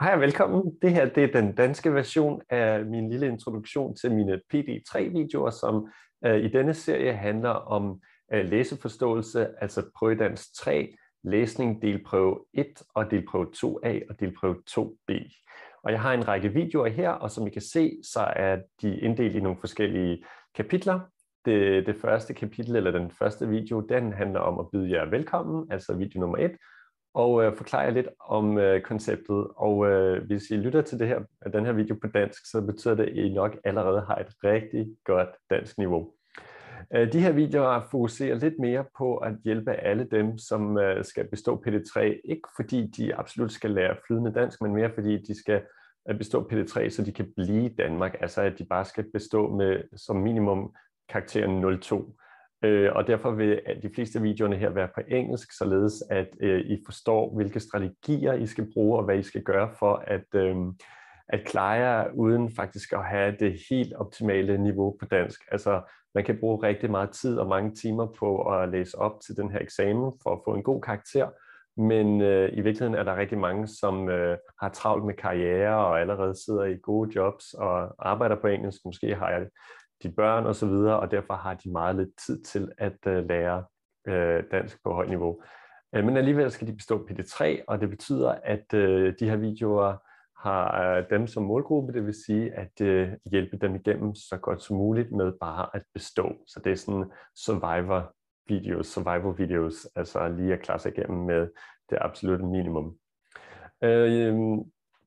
Hej og velkommen. Det her det er den danske version af min lille introduktion til mine PD3-videoer, som øh, i denne serie handler om øh, læseforståelse, altså prøvedans 3, læsning delprøve 1 og delprøve 2a og delprøve 2b. Og jeg har en række videoer her, og som I kan se, så er de inddelt i nogle forskellige kapitler. Det, det første kapitel, eller den første video, den handler om at byde jer velkommen, altså video nummer 1, og øh, forklare lidt om øh, konceptet. Og øh, hvis I lytter til det her, den her video på dansk, så betyder det, at I nok allerede har et rigtig godt dansk niveau. Øh, de her videoer fokuserer lidt mere på at hjælpe alle dem, som øh, skal bestå PD3, ikke fordi de absolut skal lære flydende dansk, men mere fordi de skal at bestå PD3, så de kan blive i Danmark, altså at de bare skal bestå med som minimum karakteren 02. Øh, og derfor vil de fleste af videoerne her være på engelsk, således at øh, I forstår, hvilke strategier I skal bruge, og hvad I skal gøre for at, øh, at klare jer uden faktisk at have det helt optimale niveau på dansk. Altså, man kan bruge rigtig meget tid og mange timer på at læse op til den her eksamen for at få en god karakter, men øh, i virkeligheden er der rigtig mange, som øh, har travlt med karriere og allerede sidder i gode jobs og arbejder på engelsk. Måske har jeg de børn osv., og, og derfor har de meget lidt tid til at øh, lære øh, dansk på højt niveau. Øh, men alligevel skal de bestå PD3, og det betyder, at øh, de her videoer har øh, dem som målgruppe, det vil sige at øh, hjælpe dem igennem så godt som muligt med bare at bestå. Så det er sådan survivor videos, survival videos, altså lige at klare sig igennem med det absolutte minimum. Øh,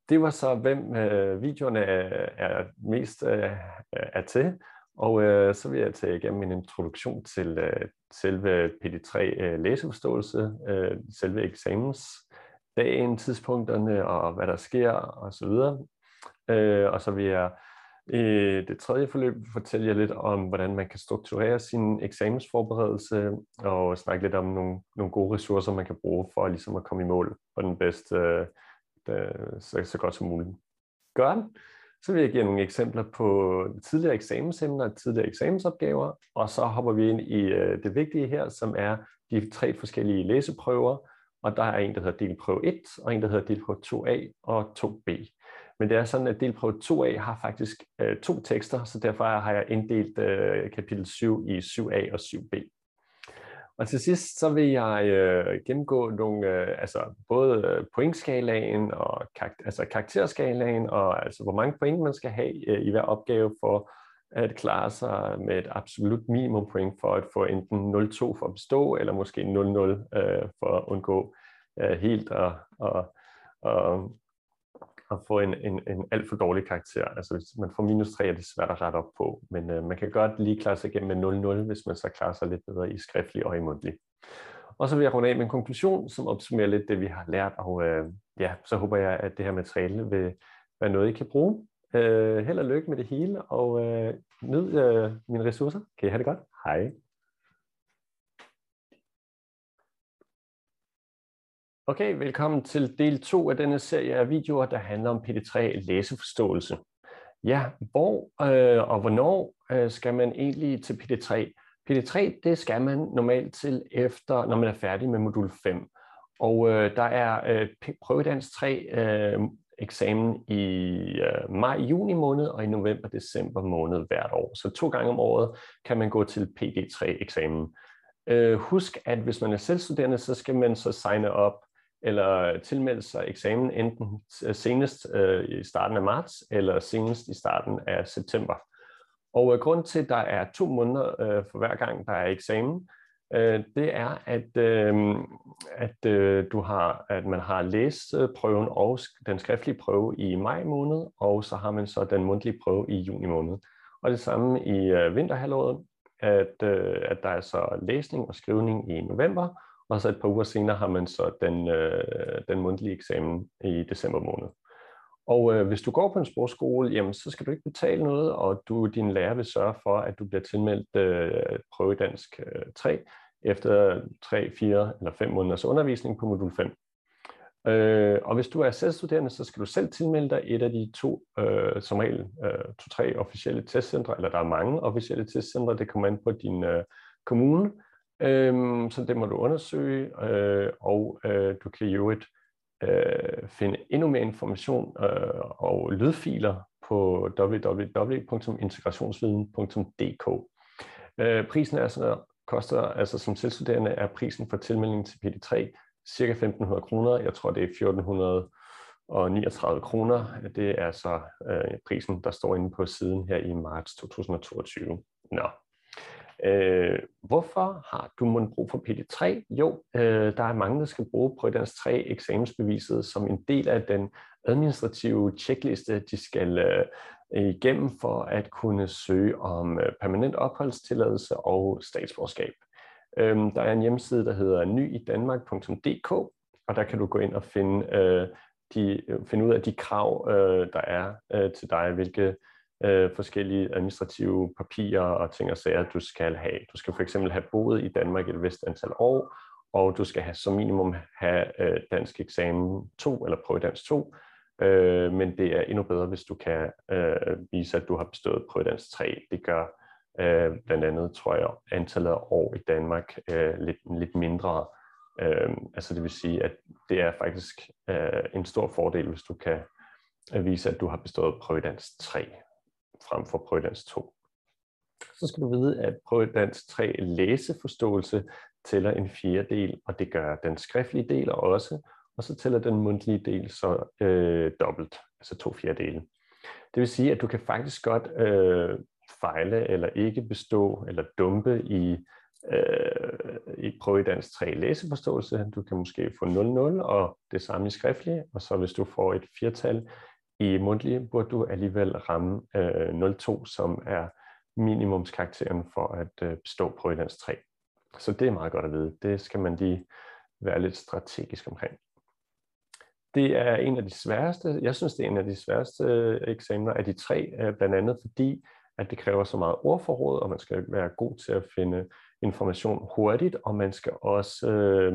det var så, hvem øh, videoerne er, er mest øh, er til. Og øh, så vil jeg tage igennem en introduktion til øh, selve PD3 øh, læseforståelse, øh, selve eksamensdagen, tidspunkterne og hvad der sker osv. Øh, og så vil jeg i det tredje forløb fortælle jer lidt om, hvordan man kan strukturere sin eksamensforberedelse og snakke lidt om nogle, nogle gode ressourcer, man kan bruge for ligesom at komme i mål på den bedste, øh, øh så, så godt som muligt. Godt. Så vil jeg give nogle eksempler på tidligere eksamensemner og tidligere eksamensopgaver, og så hopper vi ind i øh, det vigtige her, som er de tre forskellige læseprøver, og der er en, der hedder delprøve 1, og en, der hedder delprøve 2a og 2b. Men det er sådan, at delprøve 2a har faktisk øh, to tekster, så derfor har jeg inddelt øh, kapitel 7 i 7a og 7b. Og til sidst så vil jeg øh, gennemgå nogle, øh, altså både øh, pointskalaen og kar- altså karakterskalaen, og altså hvor mange point man skal have øh, i hver opgave for at klare sig med et absolut minimum point for at få enten 0,2 for at bestå, eller måske 0,0 øh, for at undgå øh, helt at, at, at, at få en, en, en alt for dårlig karakter. Altså hvis man får minus 3, er det svært at rette op på, men øh, man kan godt lige klare sig igennem med 0-0, hvis man så klarer sig lidt bedre i skriftlig og i mundtlig. Og så vil jeg runde af med en konklusion, som opsummerer lidt det, vi har lært, og øh, ja, så håber jeg, at det her materiale vil være noget, I kan bruge. Øh, held og lykke med det hele, og øh, nyd øh, mine ressourcer. Kan I have det godt? Hej. Okay, velkommen til del 2 af denne serie af videoer, der handler om PD3 læseforståelse. Ja, hvor øh, og hvornår øh, skal man egentlig til PD3? PD3, det skal man normalt til efter, når man er færdig med modul 5. Og øh, der er øh, prøvedans 3 øh, eksamen i øh, maj-juni måned og i november-december måned hvert år. Så to gange om året kan man gå til PD3-eksamen. Øh, husk, at hvis man er selvstuderende, så skal man så signe op eller tilmelde sig eksamen enten øh, senest øh, i starten af marts eller senest i starten af september. Og øh, grund til, at der er to måneder øh, for hver gang, der er eksamen, øh, det er, at, øh, at, øh, du har, at man har læst øh, prøven og den skriftlige prøve i maj måned, og så har man så den mundtlige prøve i juni måned. Og det samme i øh, vinterhalvåret, at, øh, at der er så læsning og skrivning i november, og så et par uger senere har man så den, øh, den mundtlige eksamen i december måned. Og øh, hvis du går på en sprogskole, jamen, så skal du ikke betale noget, og du, din lærer vil sørge for, at du bliver tilmeldt øh, prøve dansk øh, 3 efter 3, 4 eller 5 måneders undervisning på modul 5. Øh, og hvis du er selvstuderende, så skal du selv tilmelde dig et af de to, øh, som regel, øh, to-tre officielle testcentre, eller der er mange officielle testcentre, det kommer an på din øh, kommune, Øhm, så det må du undersøge, øh, og øh, du kan jo øvrigt øh, finde endnu mere information øh, og lydfiler på www.integrationsviden.dk. Øh, prisen er sådan, koster, altså som selvstuderende er prisen for tilmelding til PD3 cirka 1.500 kroner. Jeg tror, det er 1.439 kroner. Det er så øh, prisen, der står inde på siden her i marts 2022. Nå, Øh, hvorfor har du måttet brug for PD3? Jo, øh, der er mange, der skal bruge Prøvedans 3 eksamensbeviset som en del af den administrative checkliste, de skal øh, igennem for at kunne søge om øh, permanent opholdstilladelse og statsborgerskab. Øh, der er en hjemmeside, der hedder nyidanmark.dk, og der kan du gå ind og finde, øh, de, øh, finde ud af de krav, øh, der er øh, til dig, hvilke øh, forskellige administrative papirer og ting og sager, du skal have. Du skal for eksempel have boet i Danmark et vist antal år, og du skal have som minimum have øh, dansk eksamen 2 eller prøve dansk 2, øh, men det er endnu bedre, hvis du kan øh, vise, at du har bestået prøve dansk 3. Det gør øh, blandt andet, tror jeg, antallet af år i Danmark øh, lidt, lidt mindre. Øh, altså det vil sige, at det er faktisk øh, en stor fordel, hvis du kan øh, vise, at du har bestået prøve dansk 3 frem for prøvedans 2. Så skal du vide, at prøvedans 3 læseforståelse tæller en fjerdedel, og det gør den skriftlige del også, og så tæller den mundtlige del så øh, dobbelt, altså to fjerdedele. Det vil sige, at du kan faktisk godt øh, fejle eller ikke bestå eller dumpe i, øh, i prøvedans 3 læseforståelse. Du kan måske få 0,0 og det samme i skriftlige, og så hvis du får et firtal i mundtlige burde du alligevel ramme øh, 0,2, som er minimumskarakteren for at øh, bestå prøvedans 3. Så det er meget godt at vide. Det skal man lige være lidt strategisk omkring. Det er en af de sværeste, jeg synes det er en af de sværeste øh, eksamener af de tre, øh, blandt andet fordi, at det kræver så meget ordforråd, og man skal være god til at finde information hurtigt, og man skal også øh,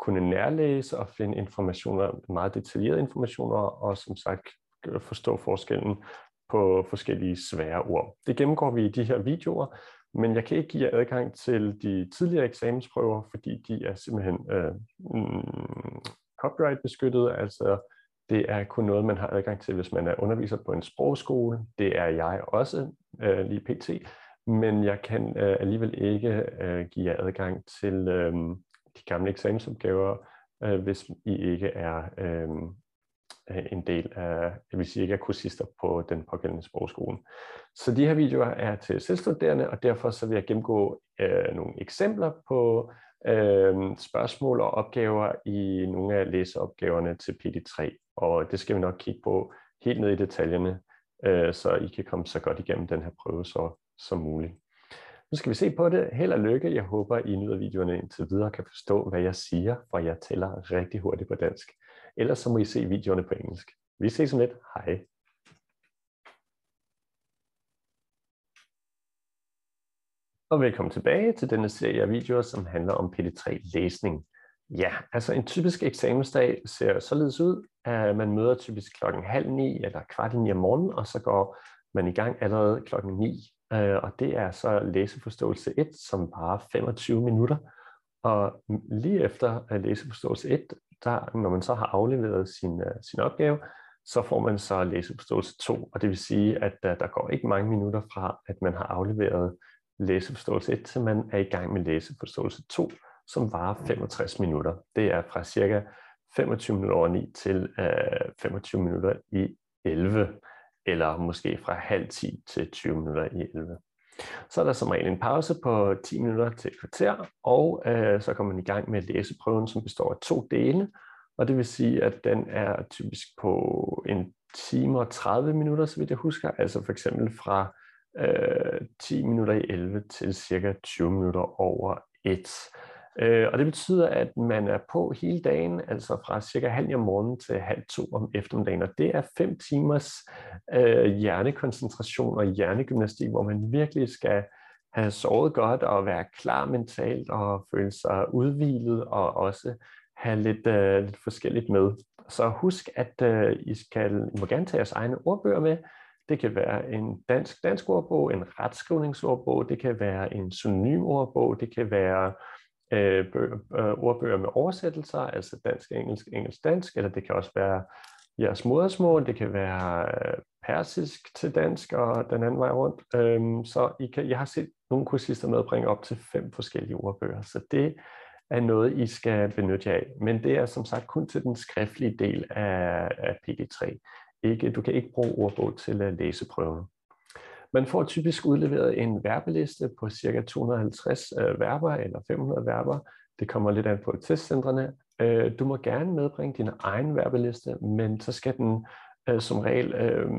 kunne nærlæse og finde informationer, meget detaljerede informationer, og som sagt øh, forstå forskellen på forskellige svære ord. Det gennemgår vi i de her videoer, men jeg kan ikke give jer adgang til de tidligere eksamensprøver, fordi de er simpelthen øh, mm, copyright beskyttet, altså det er kun noget, man har adgang til, hvis man er underviser på en sprogskole. Det er jeg også øh, lige pt. Men jeg kan øh, alligevel ikke øh, give jer adgang til øh, de gamle eksamensopgaver, øh, hvis I ikke er øh, en del af, hvis I ikke er kursister på den pågældende sprogskole. Så de her videoer er til selvstuderende, og derfor så vil jeg gennemgå øh, nogle eksempler på øh, spørgsmål og opgaver i nogle af læseopgaverne til PD3, og det skal vi nok kigge på helt ned i detaljerne, øh, så I kan komme så godt igennem den her prøve så, som muligt. Nu skal vi se på det. Held og lykke. Jeg håber, I nyder videoerne indtil videre kan forstå, hvad jeg siger, for jeg tæller rigtig hurtigt på dansk. Ellers så må I se videoerne på engelsk. Vi ses om lidt. Hej. Og velkommen tilbage til denne serie af videoer, som handler om PD3 læsning. Ja, altså en typisk eksamensdag ser således ud, at man møder typisk klokken halv ni eller kvart i ni om morgenen, og så går man i gang allerede klokken 9. Øh, og det er så læseforståelse 1, som varer 25 minutter. Og lige efter øh, læseforståelse 1, der, når man så har afleveret sin, uh, sin opgave, så får man så læseforståelse 2, og det vil sige, at uh, der går ikke mange minutter fra, at man har afleveret læseforståelse 1, til man er i gang med læseforståelse 2, som varer 65 minutter. Det er fra cirka 25 minutter over 9 til uh, 25 minutter i 11, eller måske fra halv 10 til 20 minutter i 11. Så er der som regel en pause på 10 minutter til et kvarter, og øh, så kommer man i gang med læseprøven, som består af to dele. Og det vil sige, at den er typisk på en time og 30 minutter, så vidt jeg husker. Altså for eksempel fra øh, 10 minutter i 11 til cirka 20 minutter over 1. Øh, og det betyder, at man er på hele dagen, altså fra cirka halv om morgenen til halv to om eftermiddagen. Og det er fem timers øh, hjernekoncentration og hjernegymnastik, hvor man virkelig skal have sovet godt og være klar mentalt og føle sig udvilet og også have lidt, øh, lidt forskelligt med. Så husk, at øh, I, skal, I må gerne tage jeres egne ordbøger med. Det kan være en dansk dansk ordbog, en retskrivningsordbog, det kan være en synonym ordbog, det kan være øh, bøger, øh, ordbøger med oversættelser, altså dansk, engelsk, engelsk, dansk, eller det kan også være jeres modersmål, det kan være øh, persisk til dansk og den anden vej rundt. Øhm, så I kan, jeg har set nogle kursister medbringe op til fem forskellige ordbøger, så det er noget, I skal benytte jer af. Men det er som sagt kun til den skriftlige del af, af PG3. Ikke, du kan ikke bruge ordbog til at læse prøven. Man får typisk udleveret en verbeliste på ca. 250 øh, verber eller 500 verber. Det kommer lidt an på testcentrene. Øh, du må gerne medbringe din egen verbeliste, men så skal den øh, som regel øh,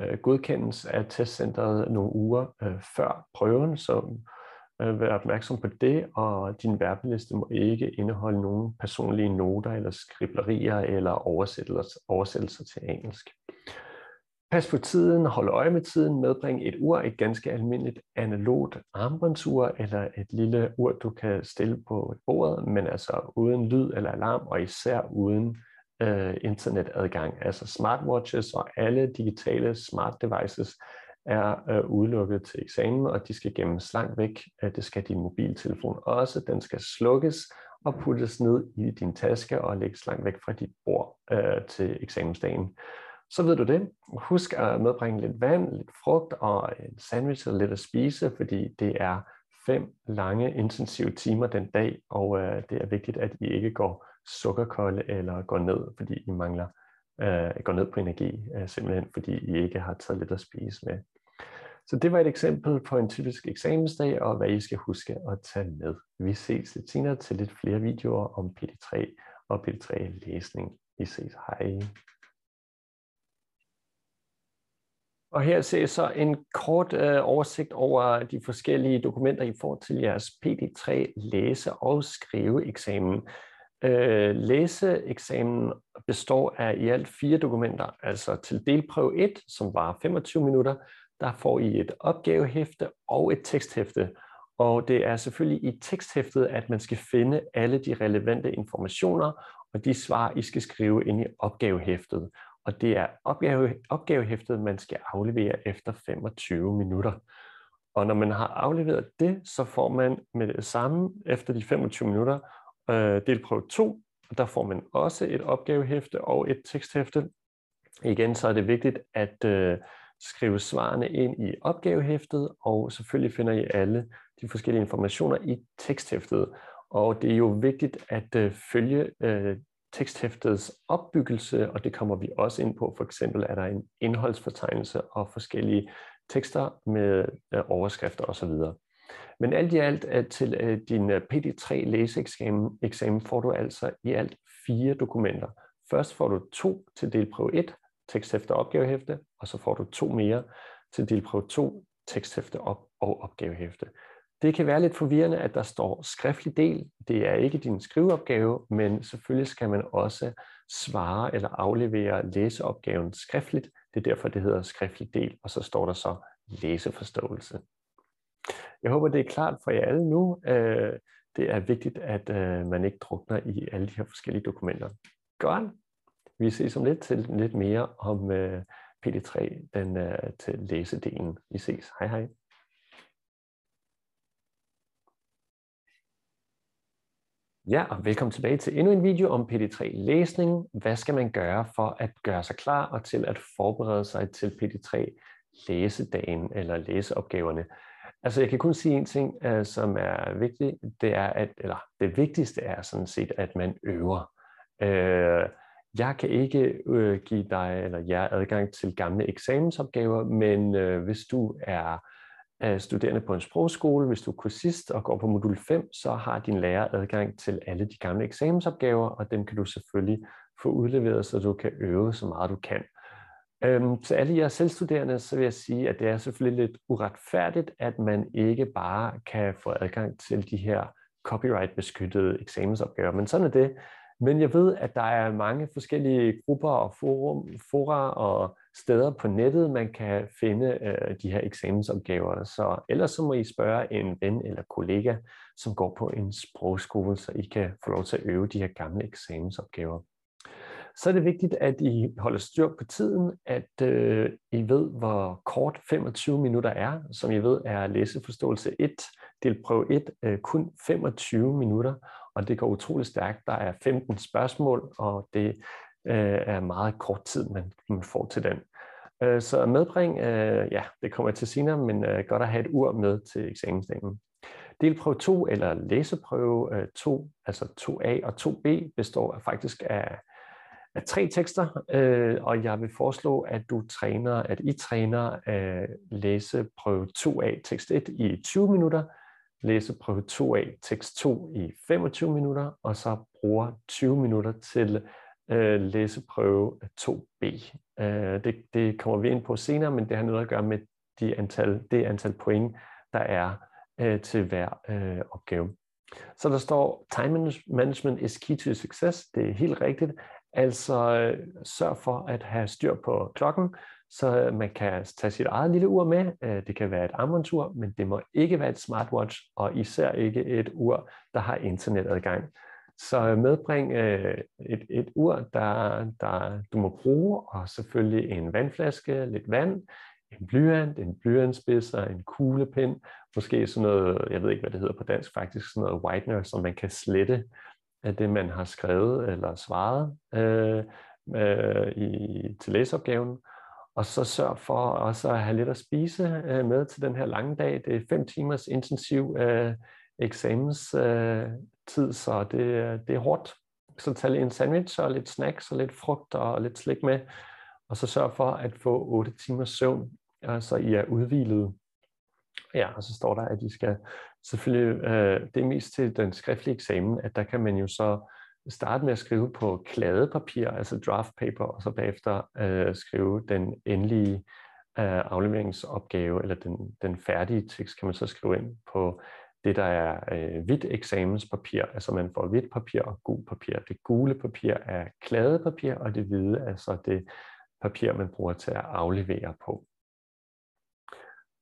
øh godkendes af testcentret nogle uger øh, før prøven, så øh, vær opmærksom på det, og din verbeliste må ikke indeholde nogen personlige noter eller skriblerier eller oversættelser, oversættelser til engelsk. Pas på tiden, hold øje med tiden, medbring et ur, et ganske almindeligt analogt armbåndsur eller et lille ur, du kan stille på et bord, men altså uden lyd eller alarm, og især uden øh, internetadgang. Altså smartwatches og alle digitale smart devices er øh, udelukket til eksamen, og de skal gemmes langt væk. Øh, det skal din mobiltelefon også. Den skal slukkes og puttes ned i din taske og lægges langt væk fra dit bord øh, til eksamensdagen. Så ved du det. Husk at medbringe lidt vand, lidt frugt og en sandwich og lidt at spise, fordi det er fem lange, intensive timer den dag, og øh, det er vigtigt, at I ikke går sukkerkolde eller går ned, fordi I mangler, øh, går ned på energi, øh, simpelthen fordi I ikke har taget lidt at spise med. Så det var et eksempel på en typisk eksamensdag, og hvad I skal huske at tage med. Vi ses lidt senere til lidt flere videoer om PD3 og PD3-læsning. Vi ses. Hej. Og her ser så en kort øh, oversigt over de forskellige dokumenter, I får til jeres PD3 læse- og skriveeksamen. Øh, læseeksamen består af i alt fire dokumenter, altså til delprøve 1, som var 25 minutter, der får I et opgavehæfte og et teksthæfte. Og det er selvfølgelig i teksthæftet, at man skal finde alle de relevante informationer og de svar, I skal skrive ind i opgavehæftet og det er opgave, opgavehæftet, man skal aflevere efter 25 minutter. Og når man har afleveret det, så får man med det samme efter de 25 minutter øh, delprøve 2, og der får man også et opgavehæfte og et teksthæfte. Igen så er det vigtigt at øh, skrive svarene ind i opgavehæftet, og selvfølgelig finder I alle de forskellige informationer i teksthæftet. Og det er jo vigtigt at øh, følge øh, teksthæftets opbyggelse, og det kommer vi også ind på. For eksempel er der en indholdsfortegnelse og forskellige tekster med øh, overskrifter osv. Men alt i alt at til øh, din øh, PD3 læseeksamen eksamen får du altså i alt fire dokumenter. Først får du to til delprøve 1, teksthæfte og opgavehæfte, og så får du to mere til delprøve 2, teksthæfte op og opgavehæfte. Det kan være lidt forvirrende, at der står skriftlig del. Det er ikke din skriveopgave, men selvfølgelig skal man også svare eller aflevere læseopgaven skriftligt. Det er derfor, det hedder skriftlig del, og så står der så læseforståelse. Jeg håber, det er klart for jer alle nu. Øh, det er vigtigt, at øh, man ikke drukner i alle de her forskellige dokumenter. Godt. Vi ses om lidt til lidt mere om øh, PD3, den til læsedelen. Vi ses. Hej hej. Ja, og velkommen tilbage til endnu en video om PD3 læsning. Hvad skal man gøre for at gøre sig klar og til at forberede sig til PD3 læsedagen eller læseopgaverne? Altså jeg kan kun sige en ting, øh, som er vigtig. det er at, eller det vigtigste er sådan set, at man øver. Uh, jeg kan ikke øh, give dig eller jer adgang til gamle eksamensopgaver, men hvis du er er studerende på en sprogskole. Hvis du er kursist og går på modul 5, så har din lærer adgang til alle de gamle eksamensopgaver, og dem kan du selvfølgelig få udleveret, så du kan øve så meget du kan. Øhm, til alle jer selvstuderende, så vil jeg sige, at det er selvfølgelig lidt uretfærdigt, at man ikke bare kan få adgang til de her copyright-beskyttede eksamensopgaver. Men sådan er det. Men jeg ved, at der er mange forskellige grupper og forum, fora og steder på nettet, man kan finde øh, de her eksamensopgaver. Så ellers så må I spørge en ven eller kollega, som går på en sprogskole, så I kan få lov til at øve de her gamle eksamensopgaver. Så er det vigtigt, at I holder styr på tiden, at øh, I ved, hvor kort 25 minutter er, som I ved er læseforståelse 1, Delprøve 1 øh, kun 25 minutter, og det går utrolig stærkt. Der er 15 spørgsmål, og det øh, er meget kort tid, man, man får til den. Øh, så medbring, øh, ja, det kommer jeg til senere, men øh, godt at have et ur med til eksamensdagen. Delprøve 2 eller læseprøve øh, 2, altså 2A og 2B, består faktisk af, af tre tekster, øh, og jeg vil foreslå, at du træner, at I træner øh, læseprøve 2A tekst 1 i 20 minutter, læse prøve 2A tekst 2 i 25 minutter, og så bruger 20 minutter til øh, læseprøve 2B. Øh, det, det kommer vi ind på senere, men det har noget at gøre med de antal, det antal point, der er øh, til hver øh, opgave. Så der står, time management is key to success. Det er helt rigtigt. Altså øh, sørg for at have styr på klokken, så øh, man kan tage sit eget lille ur med. Øh, det kan være et armbåndsur, men det må ikke være et smartwatch, og især ikke et ur, der har internetadgang. Så øh, medbring øh, et, et ur, der, der du må bruge, og selvfølgelig en vandflaske, lidt vand, en blyant, en blyantspidser, en kuglepind, måske sådan noget, jeg ved ikke, hvad det hedder på dansk faktisk, sådan noget whitener, som man kan slette af det, man har skrevet eller svaret øh, øh, i, til læseopgaven. Og så sørg for også at have lidt at spise øh, med til den her lange dag. Det er fem timers intensiv øh, eksamenstid, så det, det er hårdt. Så tag lige en sandwich og lidt snacks og lidt frugt og lidt slik med, og så sørg for at få 8 timers søvn, så I er udvilet. Ja, og så står der, at I skal selvfølgelig, øh, det er mest til den skriftlige eksamen, at der kan man jo så starte med at skrive på kladepapir, altså draft paper, og så bagefter øh, skrive den endelige øh, afleveringsopgave, eller den, den færdige tekst, kan man så skrive ind på det, der er øh, hvidt eksamenspapir, altså man får hvidt papir og gul papir. Det gule papir er kladepapir, og det hvide er så det papir, man bruger til at aflevere på.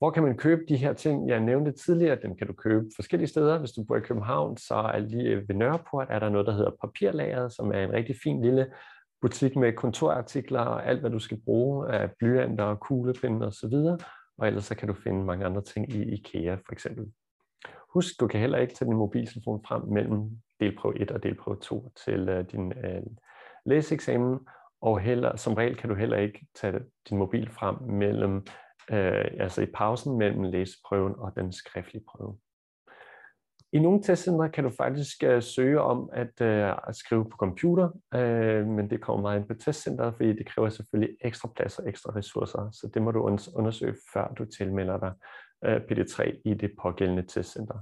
Hvor kan man købe de her ting? Jeg nævnte tidligere, at dem kan du købe forskellige steder. Hvis du bor i København, så er lige ved Nørreport, er der noget, der hedder Papirlageret, som er en rigtig fin lille butik med kontorartikler og alt, hvad du skal bruge af blyanter og kuglepinde osv. Og ellers så kan du finde mange andre ting i IKEA for eksempel. Husk, du kan heller ikke tage din mobiltelefon frem mellem delprøve 1 og delprøve 2 til uh, din uh, læseeksamen, og heller, som regel kan du heller ikke tage din mobil frem mellem, øh, altså i pausen mellem læseprøven og den skriftlige prøve. I nogle testcentre kan du faktisk øh, søge om at, øh, at skrive på computer, øh, men det kommer meget ind på testcenteret, fordi det kræver selvfølgelig ekstra plads og ekstra ressourcer, så det må du undersøge, før du tilmelder dig øh, PD3 i det pågældende testcenter.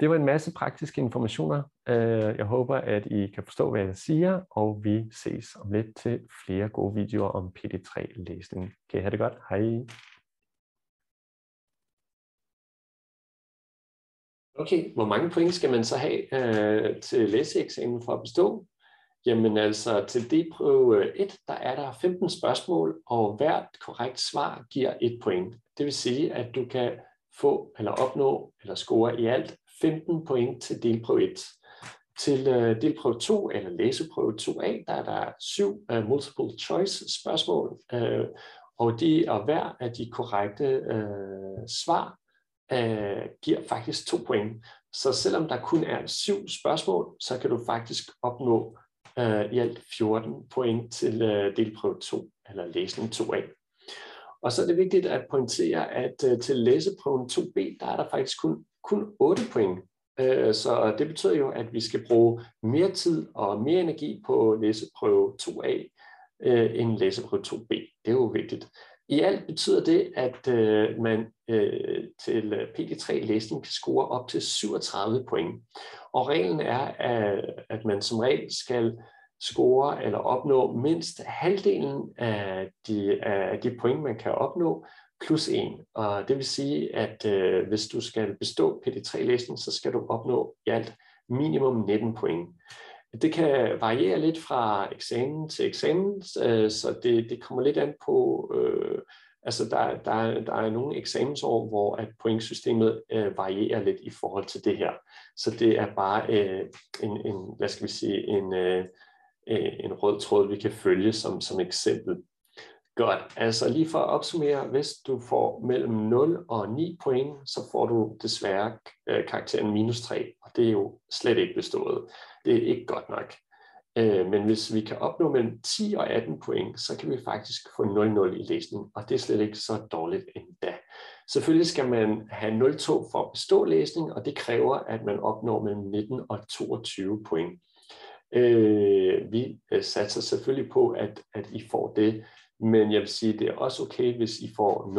Det var en masse praktiske informationer. Øh, jeg håber, at I kan forstå, hvad jeg siger, og vi ses om lidt til flere gode videoer om PD3-læsning. Kan I have det godt? Hej! Okay, hvor mange point skal man så have øh, til læseeksamen for at bestå? Jamen altså, til D-prøve 1, øh, der er der 15 spørgsmål, og hvert korrekt svar giver et point. Det vil sige, at du kan få eller opnå eller score i alt 15 point til delprøve 1. Til øh, delprøve 2 eller læseprøve 2a, der er der syv øh, multiple choice spørgsmål, øh, og de og hver af de korrekte øh, svar øh, giver faktisk to point. Så selvom der kun er syv spørgsmål, så kan du faktisk opnå øh, i alt 14 point til øh, delprøve 2 eller læsning 2a. Og så er det vigtigt at pointere, at øh, til læseprøven 2b, der er der faktisk kun, kun 8 point. Øh, så det betyder jo, at vi skal bruge mere tid og mere energi på læseprøve 2a øh, end læseprøve 2b. Det er jo vigtigt. I alt betyder det, at uh, man uh, til PD3-læsning kan score op til 37 point. Og reglen er, at man som regel skal score eller opnå mindst halvdelen af de, af de point, man kan opnå, plus 1. Og det vil sige, at øh, hvis du skal bestå PD3-læsning, så skal du opnå i alt minimum 19 point. Det kan variere lidt fra eksamen til eksamen, øh, så det, det kommer lidt an på, øh, altså der, der, der er nogle eksamensår, hvor at pointsystemet øh, varierer lidt i forhold til det her. Så det er bare øh, en, en, hvad skal vi sige, en, Øh, øh en rød tråd, vi kan følge som, som eksempel. Godt. Altså lige for at opsummere, hvis du får mellem 0 og 9 point, så får du desværre øh, karakteren minus 3, og det er jo slet ikke bestået. Det er ikke godt nok. Øh, men hvis vi kan opnå mellem 10 og 18 point, så kan vi faktisk få 0-0 i læsning, og det er slet ikke så dårligt endda. Selvfølgelig skal man have 0-2 for at bestå læsning, og det kræver, at man opnår mellem 19 og 22 point. Øh, vi satser selvfølgelig på, at, at I får det, men jeg vil sige, at det er også okay, hvis I får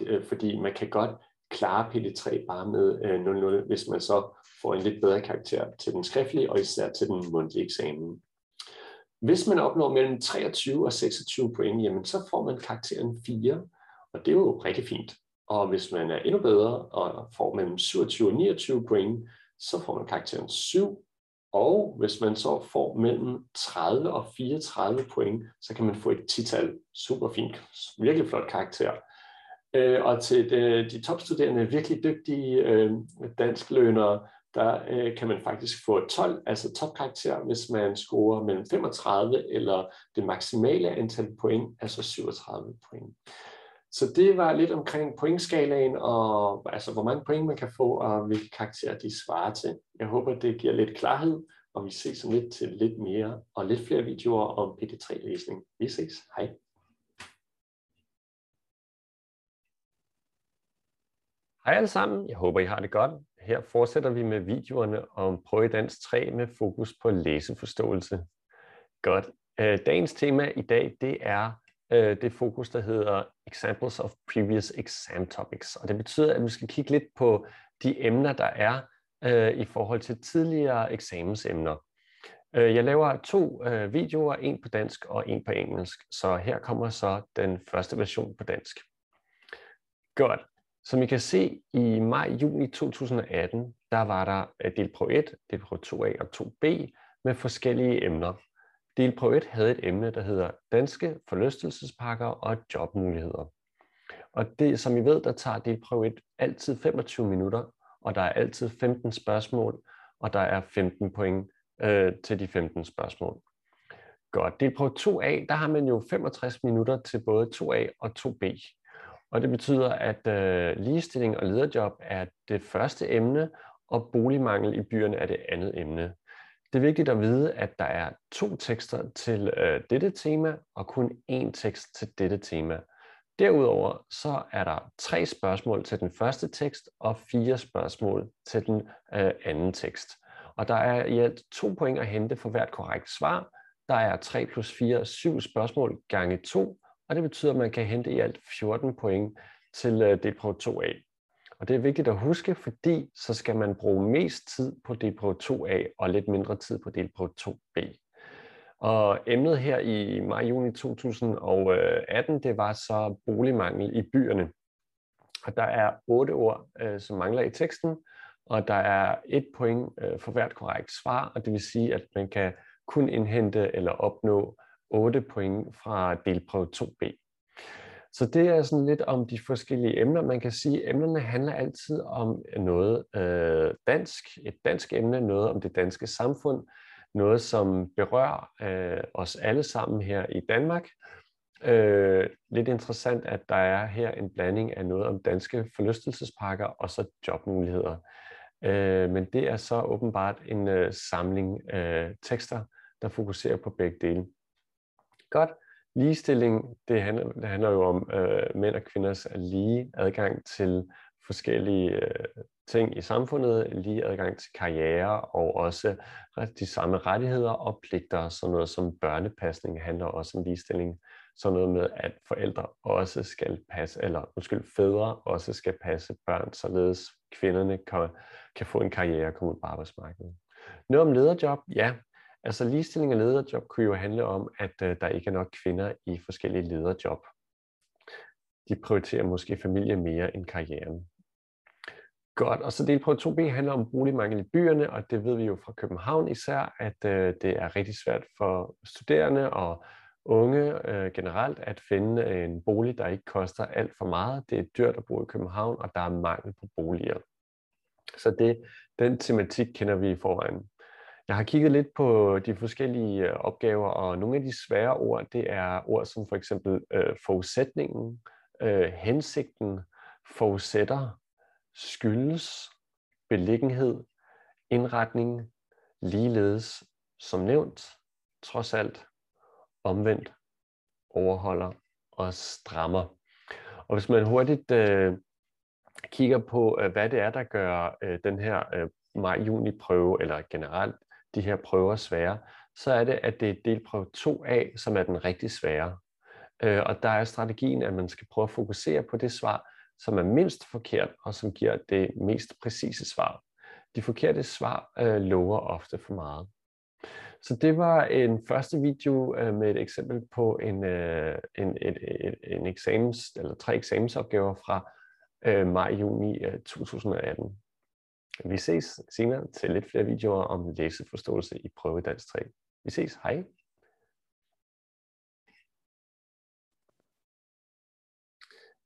0-0, øh, fordi man kan godt klare PD3 bare med øh, 0-0, hvis man så får en lidt bedre karakter til den skriftlige og især til den mundtlige eksamen. Hvis man opnår mellem 23 og 26 point, jamen så får man karakteren 4, og det er jo rigtig fint. Og hvis man er endnu bedre og får mellem 27 og 29 point, så får man karakteren 7. Og hvis man så får mellem 30 og 34 point, så kan man få et tital. Super fint. Virkelig flot karakter. Øh, og til de, de topstuderende, virkelig dygtige øh, dansklønere, der øh, kan man faktisk få 12, altså topkarakter, hvis man scorer mellem 35 eller det maksimale antal point, altså 37 point. Så det var lidt omkring pointskalaen, og altså hvor mange point man kan få, og hvilke karakterer de svarer til. Jeg håber, det giver lidt klarhed, og vi ses om lidt til lidt mere og lidt flere videoer om PT3-læsning. Vi ses. Hej. Hej alle sammen, jeg håber I har det godt. Her fortsætter vi med videoerne om Prøvedans 3 med fokus på læseforståelse. Godt. Øh, dagens tema i dag, det er øh, det fokus, der hedder Examples of Previous Exam Topics. Og det betyder, at vi skal kigge lidt på de emner, der er øh, i forhold til tidligere eksamensemner. Øh, jeg laver to øh, videoer, en på dansk og en på engelsk, så her kommer så den første version på dansk. Godt. Som I kan se, i maj-juni 2018, der var der øh, delprøve 1, delprøve 2A og 2B med forskellige emner. Delprøve 1 havde et emne, der hedder Danske forlystelsespakker og jobmuligheder. Og det, som I ved, der tager delprøve 1 altid 25 minutter, og der er altid 15 spørgsmål, og der er 15 point øh, til de 15 spørgsmål. Godt. Delprøve 2A, der har man jo 65 minutter til både 2A og 2B. Og det betyder, at øh, ligestilling og lederjob er det første emne, og boligmangel i byerne er det andet emne. Det er vigtigt at vide, at der er to tekster til øh, dette tema, og kun én tekst til dette tema. Derudover så er der tre spørgsmål til den første tekst, og fire spørgsmål til den øh, anden tekst. Og der er i alt to point at hente for hvert korrekt svar. Der er 3 plus 4, 7 spørgsmål gange 2, og det betyder, at man kan hente i alt 14 point til øh, delprøve 2A. Og det er vigtigt at huske, fordi så skal man bruge mest tid på delprøve 2A og lidt mindre tid på delprøve 2B. Og emnet her i maj-juni 2018, det var så boligmangel i byerne. Og der er otte ord, øh, som mangler i teksten, og der er et point øh, for hvert korrekt svar, og det vil sige, at man kan kun indhente eller opnå 8 point fra delprøve 2B. Så det er sådan lidt om de forskellige emner. Man kan sige, at emnerne handler altid om noget øh, dansk, et dansk emne, noget om det danske samfund, noget som berører øh, os alle sammen her i Danmark. Øh, lidt interessant, at der er her en blanding af noget om danske forlystelsesparker og så jobmuligheder. Øh, men det er så åbenbart en øh, samling øh, tekster, der fokuserer på begge dele. Godt. Ligestilling, det handler, det handler jo om øh, mænd og kvinders lige adgang til forskellige øh, ting i samfundet, lige adgang til karriere og også de samme rettigheder og pligter. Sådan noget som børnepasning handler også om ligestilling. Sådan noget med, at forældre også skal passe, eller undskyld, fædre også skal passe børn, således kvinderne kan, kan få en karriere og komme ud på arbejdsmarkedet. Noget om lederjob, ja, Altså ligestilling af lederjob kunne jo handle om, at øh, der ikke er nok kvinder i forskellige lederjob. De prioriterer måske familie mere end karrieren. Godt, og så delprøve 2B handler om boligmangel i byerne, og det ved vi jo fra København især, at øh, det er rigtig svært for studerende og unge øh, generelt at finde øh, en bolig, der ikke koster alt for meget. Det er dyrt at bo i København, og der er mangel på boliger. Så det, den tematik kender vi i forvejen. Jeg har kigget lidt på de forskellige øh, opgaver, og nogle af de svære ord, det er ord som for eksempel øh, forudsætningen, øh, hensigten, forudsætter, skyldes, beliggenhed, indretning, ligeledes, som nævnt, trods alt, omvendt, overholder og strammer. Og hvis man hurtigt øh, kigger på, øh, hvad det er, der gør øh, den her øh, maj-juni prøve, eller generelt de her prøver svære, så er det, at det er delprøve 2a, som er den rigtig svære. Øh, og der er strategien, at man skal prøve at fokusere på det svar, som er mindst forkert, og som giver det mest præcise svar. De forkerte svar øh, lover ofte for meget. Så det var en første video øh, med et eksempel på en, øh, en, et, et, en eksamens, eller tre eksamensopgaver fra øh, maj-juni øh, 2018. Vi ses senere til lidt flere videoer om læseforståelse i prøve dansk 3. Vi ses. Hej.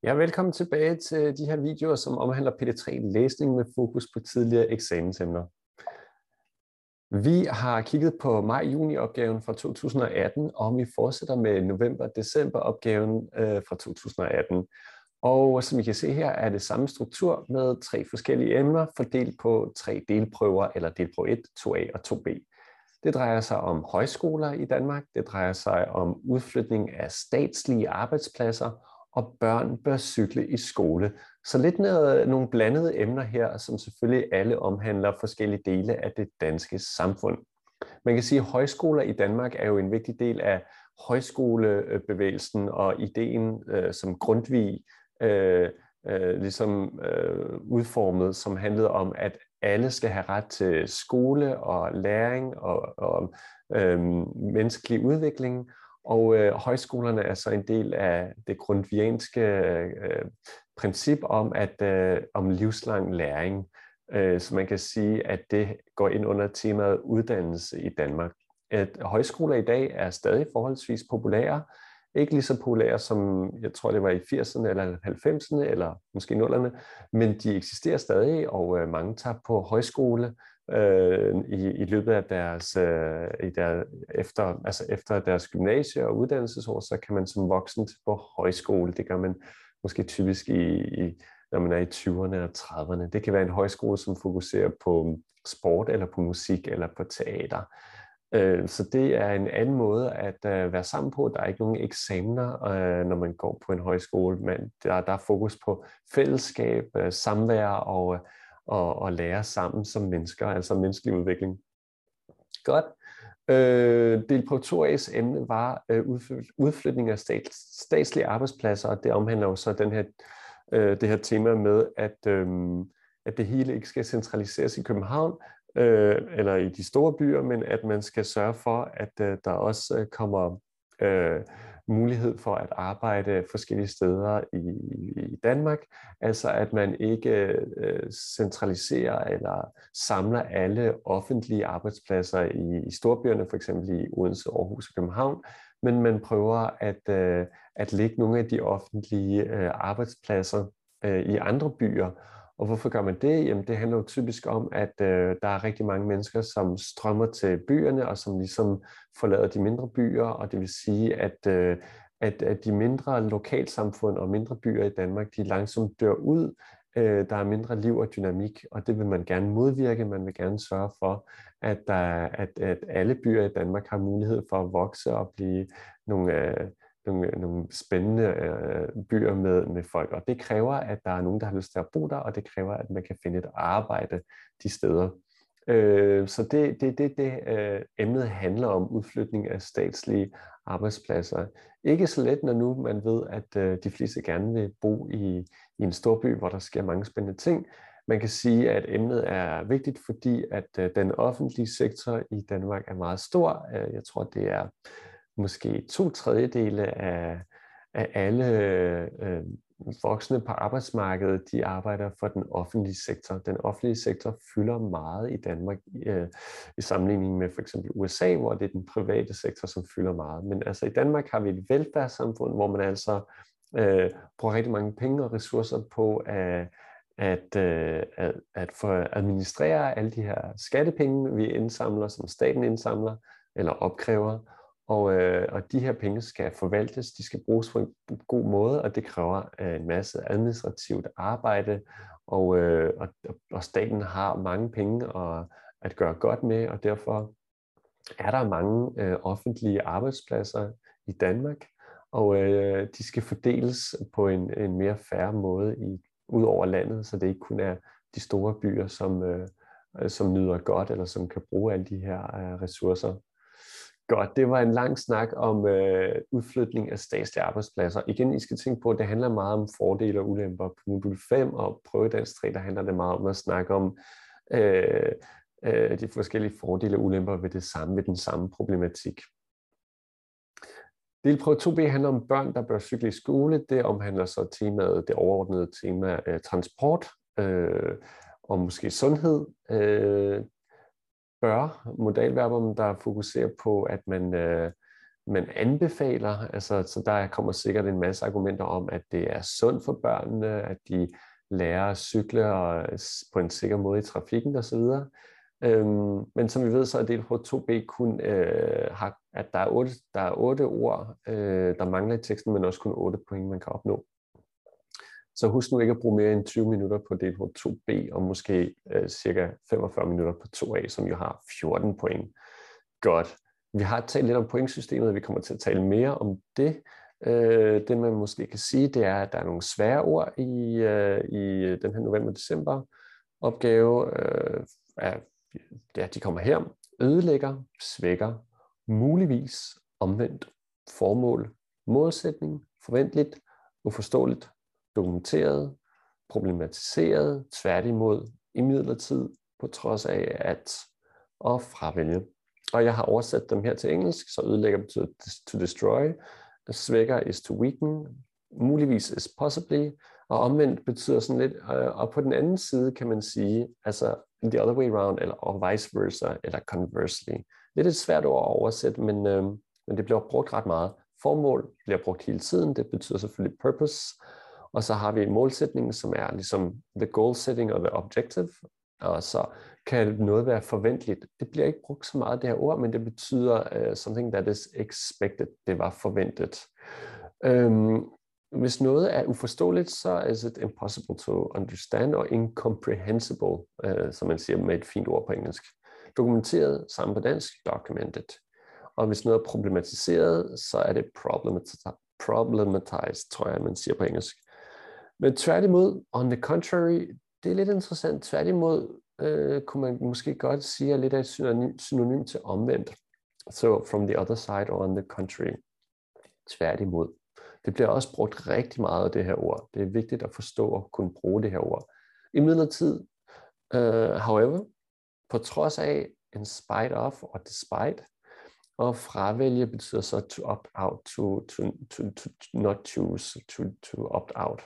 Ja, velkommen tilbage til de her videoer, som omhandler PD3 læsning med fokus på tidligere eksamensemner. Vi har kigget på maj-juni-opgaven fra 2018, og vi fortsætter med november-december-opgaven øh, fra 2018. Og som I kan se her, er det samme struktur med tre forskellige emner, fordelt på tre delprøver, eller delprøve 1, 2a og 2b. Det drejer sig om højskoler i Danmark, det drejer sig om udflytning af statslige arbejdspladser, og børn bør cykle i skole. Så lidt noget, nogle blandede emner her, som selvfølgelig alle omhandler forskellige dele af det danske samfund. Man kan sige, at højskoler i Danmark er jo en vigtig del af højskolebevægelsen og ideen, øh, som Grundtvig øh, øh, ligesom øh, udformet, som handlede om, at alle skal have ret til skole og læring og, og øh, menneskelig udvikling, og øh, højskolerne er så en del af det grundvianske øh, princip om at øh, om livslang læring. Øh, så man kan sige, at det går ind under temaet uddannelse i Danmark. At højskoler i dag er stadig forholdsvis populære, ikke lige så populære som, jeg tror det var i 80'erne eller 90'erne eller måske 0'erne, men de eksisterer stadig, og øh, mange tager på højskole øh, i, i løbet af deres, øh, i der, efter, altså efter deres gymnasie og uddannelsesår, så kan man som voksen på højskole. Det gør man måske typisk i, i når man er i 20'erne og 30'erne. Det kan være en højskole, som fokuserer på sport eller på musik eller på teater. Øh, så det er en anden måde at øh, være sammen på. Der er ikke nogen eksamener, øh, når man går på en højskole, men der, der er fokus på fællesskab, øh, samvær og, øh, og, og lære sammen som mennesker, altså menneskelig udvikling. Godt. Øh, del på 2A's emne var øh, udflytning af stats, statslige arbejdspladser, og det omhandler jo så den her, øh, det her tema med, at, øh, at det hele ikke skal centraliseres i København, øh, eller i de store byer, men at man skal sørge for, at øh, der også øh, kommer øh, mulighed for at arbejde forskellige steder i, i Danmark. Altså at man ikke øh, centraliserer eller samler alle offentlige arbejdspladser i, i storbyerne, for eksempel i Odense, Aarhus og København, men man prøver at, øh, at lægge nogle af de offentlige øh, arbejdspladser øh, i andre byer, og hvorfor gør man det? Jamen det handler jo typisk om, at øh, der er rigtig mange mennesker, som strømmer til byerne, og som ligesom forlader de mindre byer, og det vil sige, at, øh, at, at de mindre lokalsamfund og mindre byer i Danmark, de langsomt dør ud. Øh, der er mindre liv og dynamik, og det vil man gerne modvirke. Man vil gerne sørge for, at, der, at, at alle byer i Danmark har mulighed for at vokse og blive nogle, øh, nogle, nogle spændende øh, byer med, med folk. Og det kræver, at der er nogen, der har lyst til at bo der, og det kræver, at man kan finde et arbejde de steder. Øh, så det er det, det, det øh, emnet handler om, udflytning af statslige arbejdspladser. Ikke så let, når nu man ved, at øh, de fleste gerne vil bo i, i en stor by, hvor der sker mange spændende ting. Man kan sige, at emnet er vigtigt, fordi at øh, den offentlige sektor i Danmark er meget stor. Øh, jeg tror, det er måske to tredjedele af, af alle øh, voksne på arbejdsmarkedet, de arbejder for den offentlige sektor. Den offentlige sektor fylder meget i Danmark øh, i sammenligning med for eksempel USA, hvor det er den private sektor, som fylder meget. Men altså i Danmark har vi et velfærdssamfund, hvor man altså øh, bruger rigtig mange penge og ressourcer på at, at, øh, at, at få administrere alle de her skattepenge, vi indsamler, som staten indsamler eller opkræver. Og, øh, og de her penge skal forvaltes, de skal bruges på en god måde, og det kræver øh, en masse administrativt arbejde, og, øh, og, og staten har mange penge at, at gøre godt med, og derfor er der mange øh, offentlige arbejdspladser i Danmark, og øh, de skal fordeles på en, en mere færre måde i ud over landet, så det ikke kun er de store byer, som, øh, som nyder godt, eller som kan bruge alle de her øh, ressourcer. Godt, det var en lang snak om øh, udflytning af statslige arbejdspladser. Igen, I skal tænke på, at det handler meget om fordele og ulemper. På modul 5 og prøvedans 3, der handler det meget om at snakke om øh, øh, de forskellige fordele og ulemper ved det samme, ved den samme problematik. Delprøve 2b handler om børn, der bør cykle i skole. Det omhandler så temaet, det overordnede tema øh, transport øh, og måske sundhed. Øh, bør modalverber, der fokuserer på, at man, øh, man anbefaler, altså så der kommer sikkert en masse argumenter om, at det er sundt for børnene, at de lærer at cykle og, på en sikker måde i trafikken osv. Øhm, men som vi ved, så er det på 2b kun, øh, har, at der er, otte, der er otte ord, øh, der mangler i teksten, men også kun otte point, man kan opnå. Så husk nu ikke at bruge mere end 20 minutter på del 2b, og måske øh, cirka 45 minutter på 2a, som jo har 14 point. Godt. Vi har talt lidt om pointsystemet, og vi kommer til at tale mere om det. Øh, det man måske kan sige, det er, at der er nogle svære ord i, øh, i den her november-december opgave. Øh, er ja, de kommer her, ødelægger, svækker, muligvis, omvendt, formål, målsætning, forventeligt, uforståeligt, dokumenteret, problematiseret, tværtimod, imidlertid, på trods af at, og fravælge. Og jeg har oversat dem her til engelsk, så ødelægger betyder to destroy, svækker is to weaken, muligvis is possibly, og omvendt betyder sådan lidt, øh, og på den anden side kan man sige, altså the other way around, eller og vice versa, eller conversely. Det er et svært ord at oversætte, men, øh, men det bliver brugt ret meget. Formål bliver brugt hele tiden, det betyder selvfølgelig purpose, og så har vi målsætningen, som er ligesom the goal setting og the objective, og så kan noget være forventeligt. Det bliver ikke brugt så meget, det her ord, men det betyder uh, something that is expected. Det var forventet. Um, hvis noget er uforståeligt, så er det impossible to understand og incomprehensible, uh, som man siger med et fint ord på engelsk. Dokumenteret sammen på dansk, documented. Og hvis noget er problematiseret, så er det problematized, tror jeg, man siger på engelsk. Men tværtimod, on the contrary, det er lidt interessant. Tværtimod øh, kunne man måske godt sige, at lidt af et synonym, synonym til omvendt. So from the other side or on the contrary. Tværtimod. Det bliver også brugt rigtig meget af det her ord. Det er vigtigt at forstå og kunne bruge det her ord. I midlertid, uh, however, på trods af, in spite of og despite, og fravælge betyder så to opt out, to, to, to, to not choose, to, to opt out.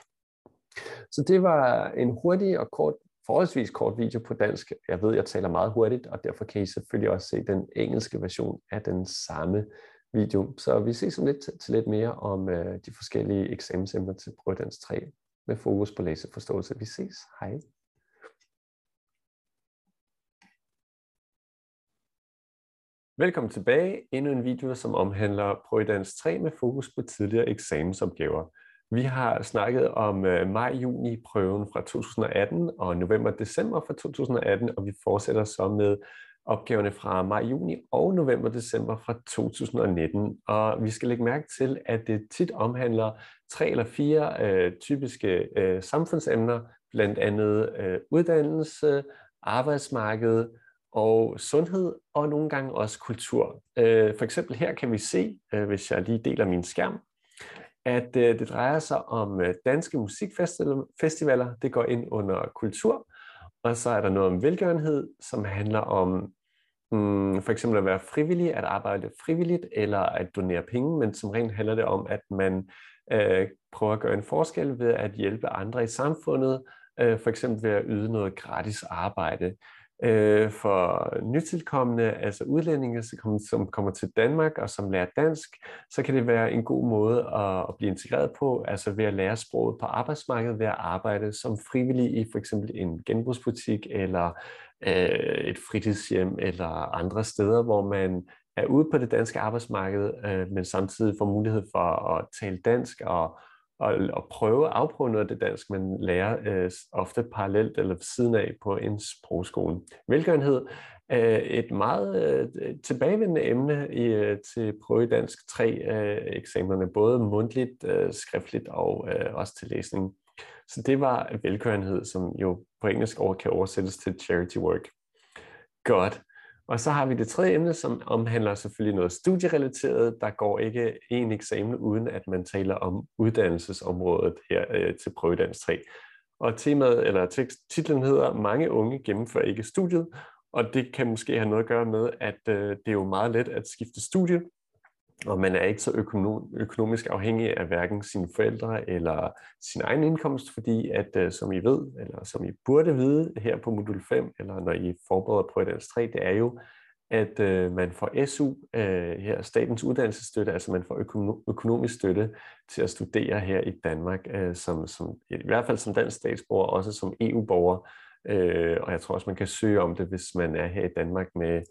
Så det var en hurtig og kort, forholdsvis kort video på dansk. Jeg ved, jeg taler meget hurtigt, og derfor kan I selvfølgelig også se den engelske version af den samme video. Så vi ses om lidt til lidt mere om øh, de forskellige eksamensemner til Prøvedans 3 med fokus på læseforståelse. Vi ses. Hej. Velkommen tilbage. Endnu en video, som omhandler Prøvedans 3 med fokus på tidligere eksamensopgaver. Vi har snakket om øh, maj-juni-prøven fra 2018 og november-december fra 2018, og vi fortsætter så med opgaverne fra maj, juni og november, december fra 2019. Og vi skal lægge mærke til, at det tit omhandler tre eller fire øh, typiske øh, samfundsemner, blandt andet øh, uddannelse, arbejdsmarked og sundhed, og nogle gange også kultur. Øh, for eksempel her kan vi se, øh, hvis jeg lige deler min skærm, at øh, det drejer sig om øh, danske musikfestivaler. Det går ind under kultur. Og så er der noget om velgørenhed, som handler om mm, for eksempel at være frivillig, at arbejde frivilligt, eller at donere penge, men som rent handler det om, at man øh, prøver at gøre en forskel ved at hjælpe andre i samfundet, øh, for eksempel ved at yde noget gratis arbejde. Øh, for nytilkommende, altså udlændinge, som kommer til Danmark og som lærer dansk, så kan det være en god måde at, blive integreret på, altså ved at lære sproget på arbejdsmarkedet, ved at arbejde som frivillig i for eksempel en genbrugsbutik eller øh, et fritidshjem eller andre steder, hvor man er ude på det danske arbejdsmarked, øh, men samtidig får mulighed for at tale dansk og at, at prøve at afprøve noget af det dansk, man lærer øh, ofte parallelt eller ved siden af på en sprogskole. Velgørenhed er et meget øh, tilbagevendende emne i, øh, til prøve i dansk 3 øh, eksamenerne, både mundtligt, øh, skriftligt og øh, også til læsning. Så det var velgørenhed, som jo på engelsk over kan oversættes til charity work. Godt. Og så har vi det tredje emne, som omhandler selvfølgelig noget studierelateret. Der går ikke en eksamen, uden at man taler om uddannelsesområdet her øh, til prøvedans 3. Og temaet, eller tekst, titlen hedder Mange unge gennemfører ikke studiet, og det kan måske have noget at gøre med, at øh, det er jo meget let at skifte studie, og man er ikke så økonom, økonomisk afhængig af hverken sine forældre eller sin egen indkomst, fordi at, øh, som I ved, eller som I burde vide her på modul 5, eller når I forbereder på et 3, det er jo, at øh, man får SU, øh, her statens uddannelsesstøtte, altså man får økonomisk støtte til at studere her i Danmark, øh, som, som, i hvert fald som dansk statsborger, også som EU-borger, øh, og jeg tror også, man kan søge om det, hvis man er her i Danmark med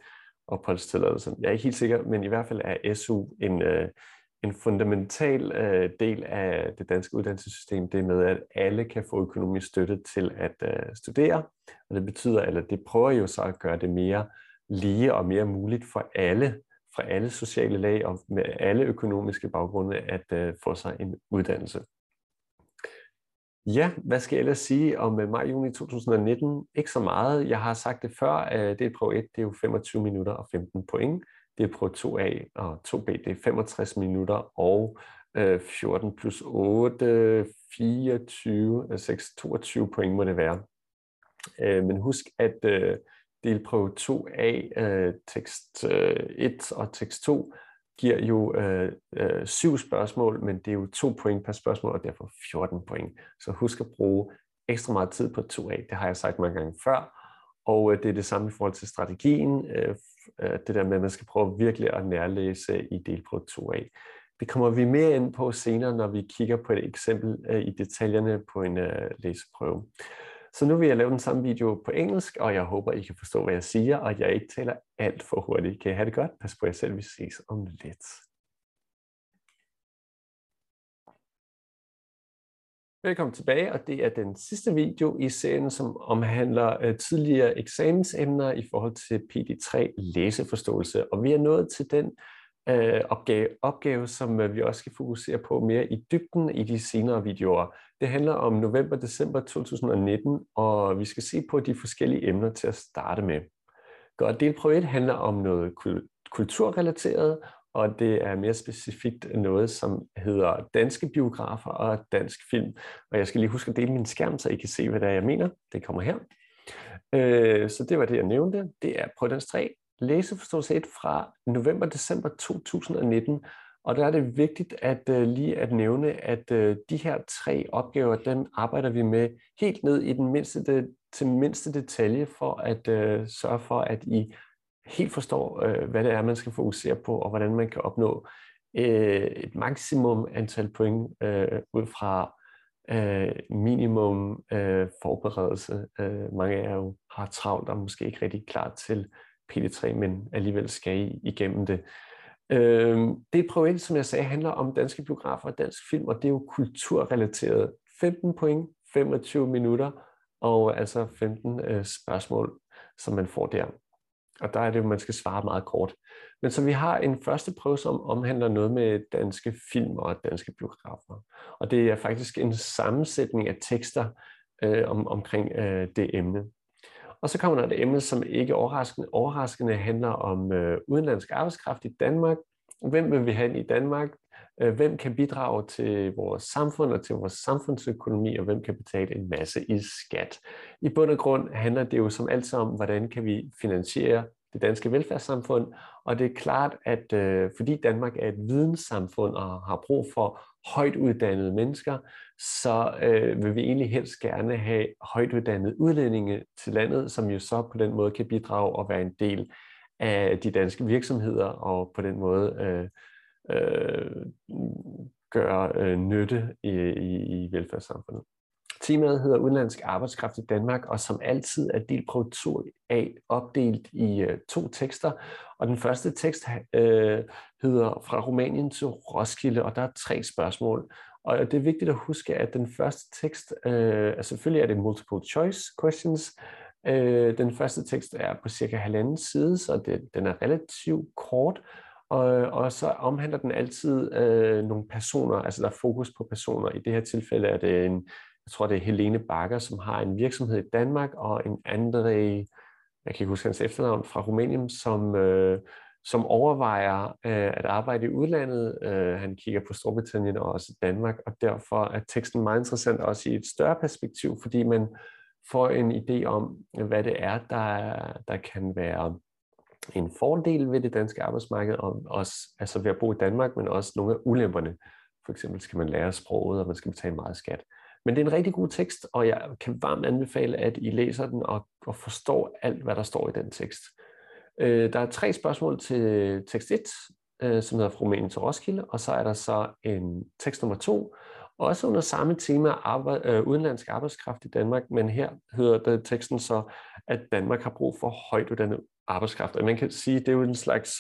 opholdstilladelse. Jeg er ikke helt sikker, men i hvert fald er SU en, øh, en fundamental øh, del af det danske uddannelsessystem, det med, at alle kan få økonomisk støtte til at øh, studere, og det betyder, eller det prøver jo så at gøre det mere lige og mere muligt for alle, fra alle sociale lag og med alle økonomiske baggrunde, at øh, få sig en uddannelse. Ja, hvad skal jeg ellers sige om øh, maj-juni 2019? Ikke så meget. Jeg har sagt det før, øh, det er prøve 1, det er jo 25 minutter og 15 point. Det er prøve 2A og 2B, det er 65 minutter og øh, 14 plus 8, 24, 6, 22 point må det være. Men husk, at delprøve 2A, tekst 1 og tekst 2, giver jo øh, øh, syv spørgsmål, men det er jo to point per spørgsmål, og derfor 14 point. Så husk at bruge ekstra meget tid på 2A. Det har jeg sagt mange gange før. Og øh, det er det samme i forhold til strategien. Øh, øh, det der med, at man skal prøve virkelig at nærlæse i delprøve 2A. Det kommer vi mere ind på senere, når vi kigger på et eksempel øh, i detaljerne på en øh, læseprøve. Så nu vil jeg lave den samme video på engelsk, og jeg håber, I kan forstå, hvad jeg siger, og jeg ikke taler alt for hurtigt. Kan I have det godt? Pas på jer selv, vi ses om lidt. Velkommen tilbage, og det er den sidste video i serien, som omhandler øh, tidligere eksamensemner i forhold til PD3 læseforståelse. Og vi er nået til den øh, opgave, opgave, som øh, vi også skal fokusere på mere i dybden i de senere videoer. Det handler om november-december 2019, og vi skal se på de forskellige emner til at starte med. Godt, delprøve 1 handler om noget kulturrelateret, og det er mere specifikt noget, som hedder danske biografer og dansk film. Og jeg skal lige huske at dele min skærm, så I kan se, hvad det er, jeg mener. Det kommer her. Øh, så det var det, jeg nævnte. Det er Prøvdans 3, læseforståelse 1 fra november-december 2019, og der er det vigtigt at uh, lige at nævne, at uh, de her tre opgaver, dem arbejder vi med helt ned i den mindste, de, til mindste detalje, for at uh, sørge for, at I helt forstår, uh, hvad det er, man skal fokusere på, og hvordan man kan opnå uh, et maksimum antal point uh, ud fra uh, minimum uh, forberedelse. Uh, mange af jer jo har travlt og måske ikke rigtig klar til PD3, men alligevel skal I igennem det. Øh, det projekt, som jeg sagde, handler om danske biografer og dansk film, og det er jo kulturrelateret. 15 point, 25 minutter, og altså 15 øh, spørgsmål, som man får der. Og der er det jo, man skal svare meget kort. Men så vi har en første prøve, som omhandler noget med danske film og danske biografer. Og det er faktisk en sammensætning af tekster øh, om, omkring øh, det emne. Og så kommer der et emne, som ikke overraskende, overraskende handler om øh, udenlandsk arbejdskraft i Danmark. Hvem vil vi have i Danmark? Øh, hvem kan bidrage til vores samfund og til vores samfundsøkonomi, og hvem kan betale en masse i skat? I bund og grund handler det jo som altid om, hvordan kan vi finansiere det danske velfærdssamfund. Og det er klart, at øh, fordi Danmark er et videnssamfund og har brug for højt uddannede mennesker, så øh, vil vi egentlig helst gerne have højt uddannede udlændinge til landet, som jo så på den måde kan bidrage og være en del af de danske virksomheder, og på den måde øh, øh, gøre øh, nytte i, i, i velfærdssamfundet. Temaet hedder Udenlandsk arbejdskraft i Danmark, og som altid er delprøve 2a opdelt i øh, to tekster. Og den første tekst øh, hedder Fra Rumænien til Roskilde, og der er tre spørgsmål. Og det er vigtigt at huske, at den første tekst, øh, altså selvfølgelig er det multiple choice questions, øh, den første tekst er på cirka halvanden side, så det, den er relativt kort, og, og så omhandler den altid øh, nogle personer, altså der er fokus på personer. I det her tilfælde er det en, jeg tror det er Helene Bakker, som har en virksomhed i Danmark, og en André, jeg kan ikke huske hans efternavn, fra Rumænien, som, øh, som overvejer øh, at arbejde i udlandet. Øh, han kigger på Storbritannien og også Danmark, og derfor er teksten meget interessant også i et større perspektiv, fordi man får en idé om, hvad det er, der, der kan være en fordel ved det danske arbejdsmarked, og også altså ved at bo i Danmark, men også nogle af ulemperne. For eksempel skal man lære sproget, og man skal betale meget skat. Men det er en rigtig god tekst, og jeg kan varmt anbefale, at I læser den og, og forstår alt, hvad der står i den tekst. Øh, der er tre spørgsmål til tekst 1, øh, som hedder Fra Rumænien til Roskilde, og så er der så en tekst nummer 2, også under samme tema arbejde, øh, udenlandsk arbejdskraft i Danmark, men her hedder det teksten så, at Danmark har brug for højt uddannet arbejdskraft. Og man kan sige, det er jo en slags,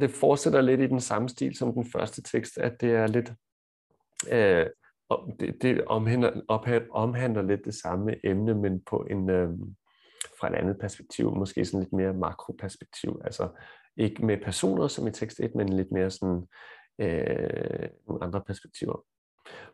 det fortsætter lidt i den samme stil som den første tekst, at det er lidt, øh, det, det omhandler, omhandler lidt det samme emne, men på en, øh, fra et andet perspektiv, måske sådan lidt mere makroperspektiv, altså ikke med personer som i tekst 1, men lidt mere sådan øh, nogle andre perspektiver.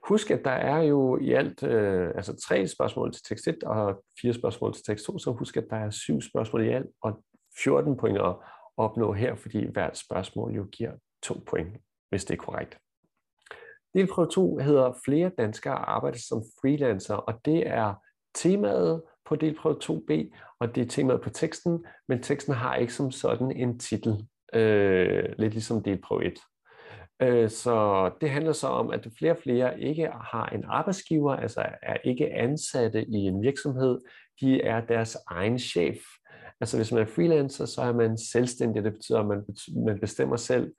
Husk, at der er jo i alt øh, altså tre spørgsmål til tekst 1 og fire spørgsmål til tekst 2, så husk, at der er syv spørgsmål i alt og 14 point at opnå her, fordi hvert spørgsmål jo giver to point, hvis det er korrekt. Delprøve 2 hedder Flere danskere arbejder som freelancer, og det er temaet på delprøve 2b, og det er temaet på teksten, men teksten har ikke som sådan en titel, øh, lidt ligesom delprøve 1. Øh, så det handler så om, at flere og flere ikke har en arbejdsgiver, altså er ikke ansatte i en virksomhed, de er deres egen chef. Altså hvis man er freelancer, så er man selvstændig. Det betyder, at man, man bestemmer selv,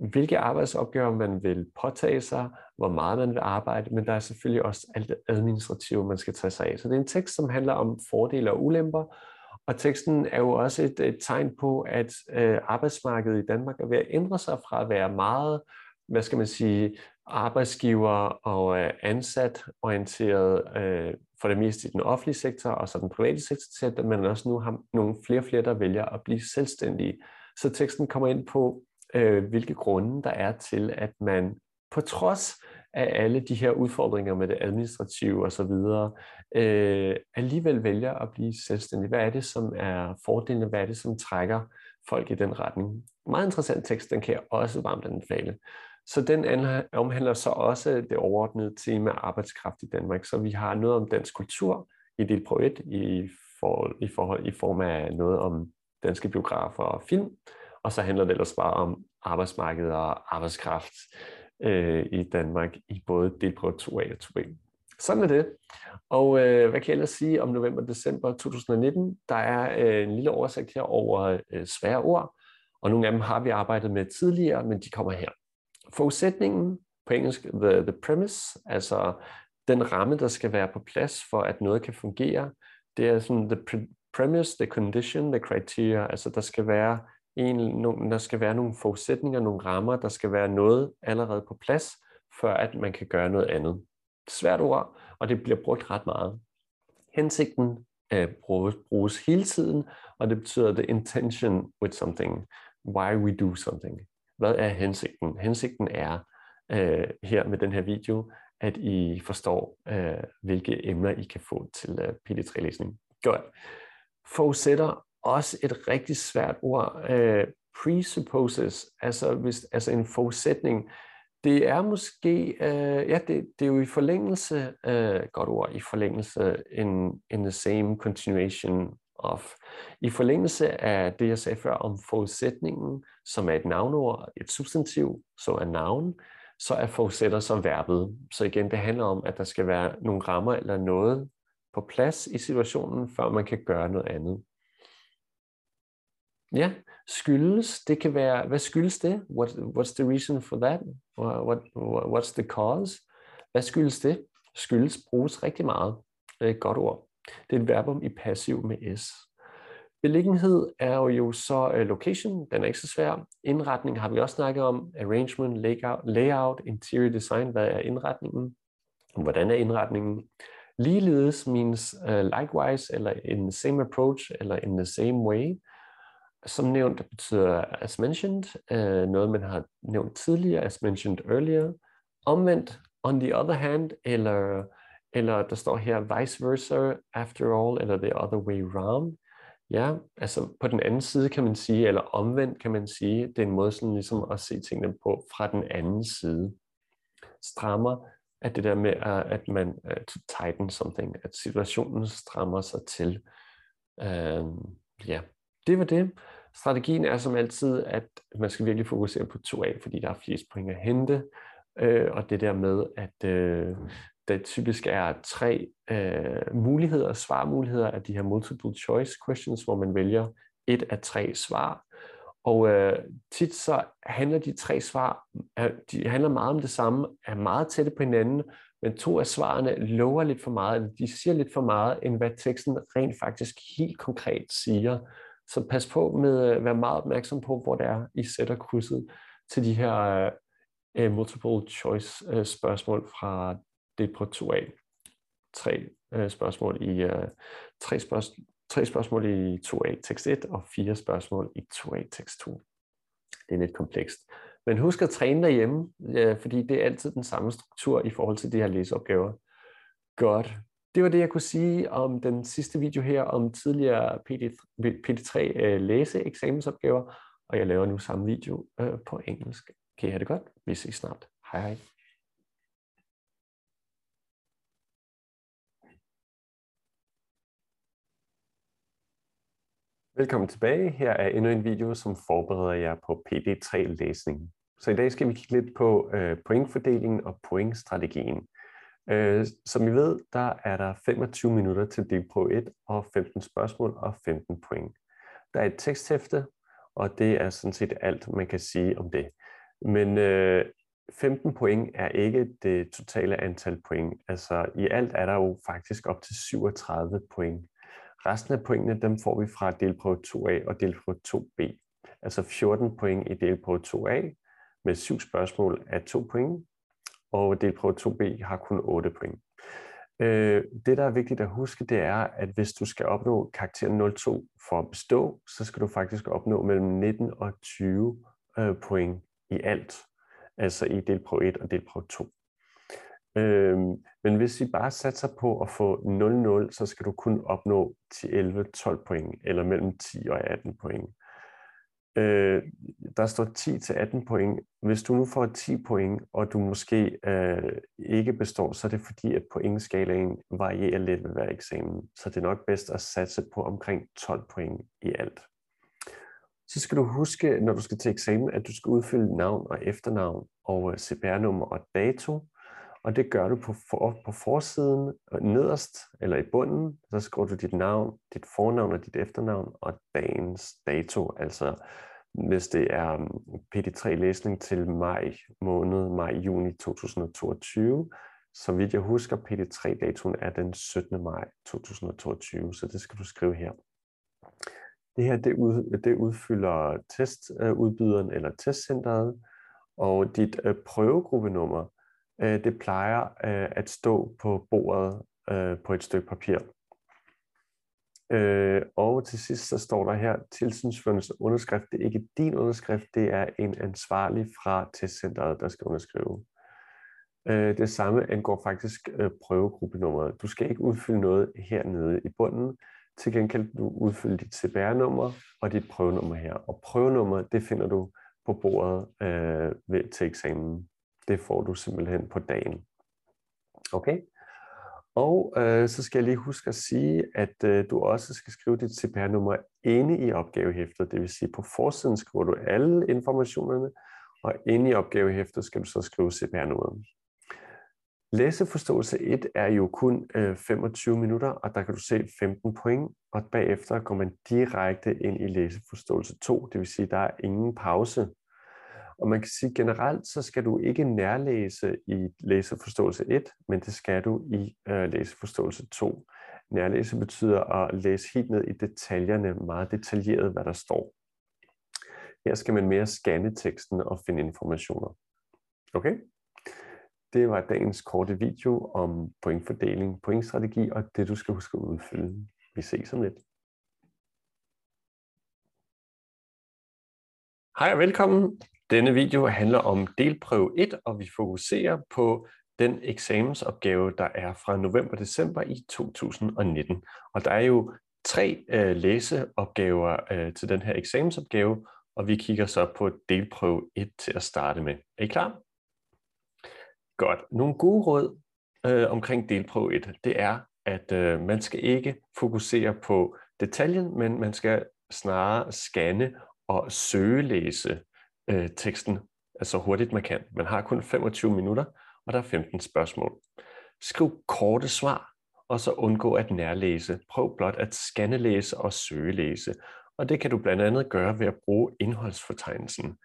hvilke arbejdsopgaver man vil påtage sig, hvor meget man vil arbejde, men der er selvfølgelig også alt det administrative, man skal tage sig af. Så det er en tekst, som handler om fordele og ulemper, og teksten er jo også et, et tegn på, at øh, arbejdsmarkedet i Danmark er ved at ændre sig fra at være meget, hvad skal man sige, arbejdsgiver og øh, ansat orienteret øh, for det meste i den offentlige sektor og så den private sektor, til at man også nu har nogle flere og flere, der vælger at blive selvstændige. Så teksten kommer ind på, øh, hvilke grunde der er til, at man på trods af alle de her udfordringer med det administrative osv., øh, alligevel vælger at blive selvstændig. Hvad er det, som er fordelene? Hvad er det, som trækker folk i den retning? Meget interessant tekst, den kan jeg også varmt anbefale. Så den omhandler så også det overordnede tema arbejdskraft i Danmark. Så vi har noget om dansk kultur i del pro 1 i, for, i, forhold, i form af noget om danske biografer og film. Og så handler det ellers bare om arbejdsmarkedet og arbejdskraft øh, i Danmark i både delprøve 2A og 2B. Sådan er det. Og øh, hvad kan jeg ellers sige om november-december 2019? Der er øh, en lille oversigt her over øh, svære ord, og nogle af dem har vi arbejdet med tidligere, men de kommer her. Forudsætningen på engelsk, the, the premise, altså den ramme, der skal være på plads for, at noget kan fungere, det er sådan the premise, the condition, the criteria, altså der skal være en, der skal være nogle forudsætninger, nogle rammer, der skal være noget allerede på plads, før at man kan gøre noget andet. Svært ord, og det bliver brugt ret meget. Hensigten øh, bruges, bruges hele tiden, og det betyder the intention with something, why we do something. Hvad er hensigten? Hensigten er øh, her med den her video, at I forstår, øh, hvilke emner I kan få til øh, PD3-læsning. Godt. Forudsætter også et rigtig svært ord, Øh, presupposes, altså, hvis, altså en forudsætning. Det er måske, øh, ja, det, det er jo i forlængelse, øh, godt ord, i forlængelse in, in the same continuation of. I forlængelse af det, jeg sagde før om forudsætningen, som er et navnord, et substantiv, så er navn, så er forudsætter som verbet. Så igen, det handler om, at der skal være nogle rammer eller noget på plads i situationen, før man kan gøre noget andet. Ja, skyldes, det kan være, hvad skyldes det? What, what's the reason for that? What, what, what's the cause? Hvad skyldes det? Skyldes bruges rigtig meget. Det er et godt ord. Det er et verbum i passiv med s. Beliggenhed er jo så uh, location, den er ikke så svær. Indretning har vi også snakket om. Arrangement, layout, layout, interior design, hvad er indretningen? Hvordan er indretningen? Ligeledes means uh, likewise, eller in the same approach, eller in the same way. Som nævnt betyder as mentioned, uh, noget man har nævnt tidligere, as mentioned earlier. Omvendt, on the other hand, eller, eller der står her vice versa, after all, eller the other way round. Ja, altså på den anden side kan man sige, eller omvendt kan man sige, det er en måde sådan ligesom at se tingene på fra den anden side. Strammer at det der med, øh, at man uh, to tighten something, at situationen strammer sig til. Uh, ja, det var det. Strategien er som altid, at man skal virkelig fokusere på 2A, fordi der er flest point at hente. øh, og det der med, at øh, der typisk er tre øh, muligheder, svarmuligheder af de her multiple choice questions, hvor man vælger et af tre svar. Og øh, tit så handler de tre svar, de handler meget om det samme, er meget tætte på hinanden, men to af svarene lover lidt for meget, eller de siger lidt for meget, end hvad teksten rent faktisk helt konkret siger. Så pas på med øh, at være meget opmærksom på, hvor det er, I sætter krydset til de her uh, multiple choice uh, spørgsmål fra det på 2A. Tre uh, spørgsmål i uh, tre, spørgsmål, tre spørgsmål i 2A tekst 1 og fire spørgsmål i 2A tekst 2. Det er lidt komplekst. Men husk at træne derhjemme, fordi det er altid den samme struktur i forhold til de her læseopgaver. Godt. Det var det, jeg kunne sige om den sidste video her om tidligere PD, PD3 øh, læseeksamensopgaver, og jeg laver nu samme video øh, på engelsk. Kan I have det godt? Vi ses snart. Hej hej. Velkommen tilbage. Her er endnu en video, som forbereder jer på PD3-læsning. Så i dag skal vi kigge lidt på øh, pointfordelingen og pointstrategien. Øh, som I ved, der er der 25 minutter til delprøve 1 og 15 spørgsmål og 15 point. Der er et teksthæfte, og det er sådan set alt, man kan sige om det. Men øh, 15 point er ikke det totale antal point. Altså i alt er der jo faktisk op til 37 point. Resten af pointene, dem får vi fra delprøve 2A og delprøve 2B. Altså 14 point i delprøve 2A med syv spørgsmål af 2 point, og delprøve 2B har kun 8 point. Øh, det, der er vigtigt at huske, det er, at hvis du skal opnå karakter 02 for at bestå, så skal du faktisk opnå mellem 19 og 20 øh, point i alt, altså i delprøve 1 og delprøve 2. Øhm, men hvis I bare satser på at få 0-0, så skal du kun opnå 10-11-12 point, eller mellem 10 og 18 point. Øh, der står 10 til 18 point. Hvis du nu får 10 point, og du måske øh, ikke består, så er det fordi, at pointskalaen varierer lidt ved hver eksamen. Så det er nok bedst at satse på omkring 12 point i alt. Så skal du huske, når du skal til eksamen, at du skal udfylde navn og efternavn og øh, CPR-nummer og dato. Og det gør du på, for, på forsiden, øh, nederst eller i bunden, så skriver du dit navn, dit fornavn og dit efternavn og dagens dato. Altså hvis det er um, PD3-læsning til maj måned, maj-juni 2022. Så vidt jeg husker, PD3-datoen er den 17. maj 2022, så det skal du skrive her. Det her det, ud, det udfylder testudbyderen øh, eller testcenteret, og dit øh, prøvegruppenummer, øh, det plejer øh, at stå på bordet øh, på et stykke papir. Øh, og til sidst så står der her, tilsynsførende underskrift, det er ikke din underskrift, det er en ansvarlig fra testcenteret, der skal underskrive. Øh, det samme angår faktisk øh, prøvegruppenummeret. Du skal ikke udfylde noget hernede i bunden. Til gengæld du udfylde dit CPR-nummer og dit prøvenummer her. Og prøvenummer, det finder du på bordet øh, ved, til eksamen. Det får du simpelthen på dagen. Okay? Og øh, så skal jeg lige huske at sige, at øh, du også skal skrive dit CPR-nummer inde i opgavehæftet. Det vil sige, på forsiden skriver du alle informationerne, og inde i opgavehæftet skal du så skrive CPR-nummeret. Læseforståelse 1 er jo kun øh, 25 minutter, og der kan du se 15 point, og bagefter går man direkte ind i læseforståelse 2, det vil sige, at der er ingen pause. Og man kan sige generelt, så skal du ikke nærlæse i læseforståelse 1, men det skal du i øh, læseforståelse 2. Nærlæse betyder at læse helt ned i detaljerne, meget detaljeret, hvad der står. Her skal man mere scanne teksten og finde informationer. Okay? Det var dagens korte video om pointfordeling, pointstrategi og det, du skal huske at udfylde. Vi ses om lidt. Hej og velkommen. Denne video handler om delprøve 1, og vi fokuserer på den eksamensopgave, der er fra november-december i 2019. Og der er jo tre øh, læseopgaver øh, til den her eksamensopgave, og vi kigger så på delprøve 1 til at starte med. Er I klar? Godt. Nogle gode råd øh, omkring delprøve 1, det er, at øh, man skal ikke fokusere på detaljen, men man skal snarere scanne og søgelæse øh, teksten så hurtigt man kan. Man har kun 25 minutter, og der er 15 spørgsmål. Skriv korte svar, og så undgå at nærlæse. Prøv blot at scannelæse og søgelæse. Og det kan du blandt andet gøre ved at bruge indholdsfortegnelsen.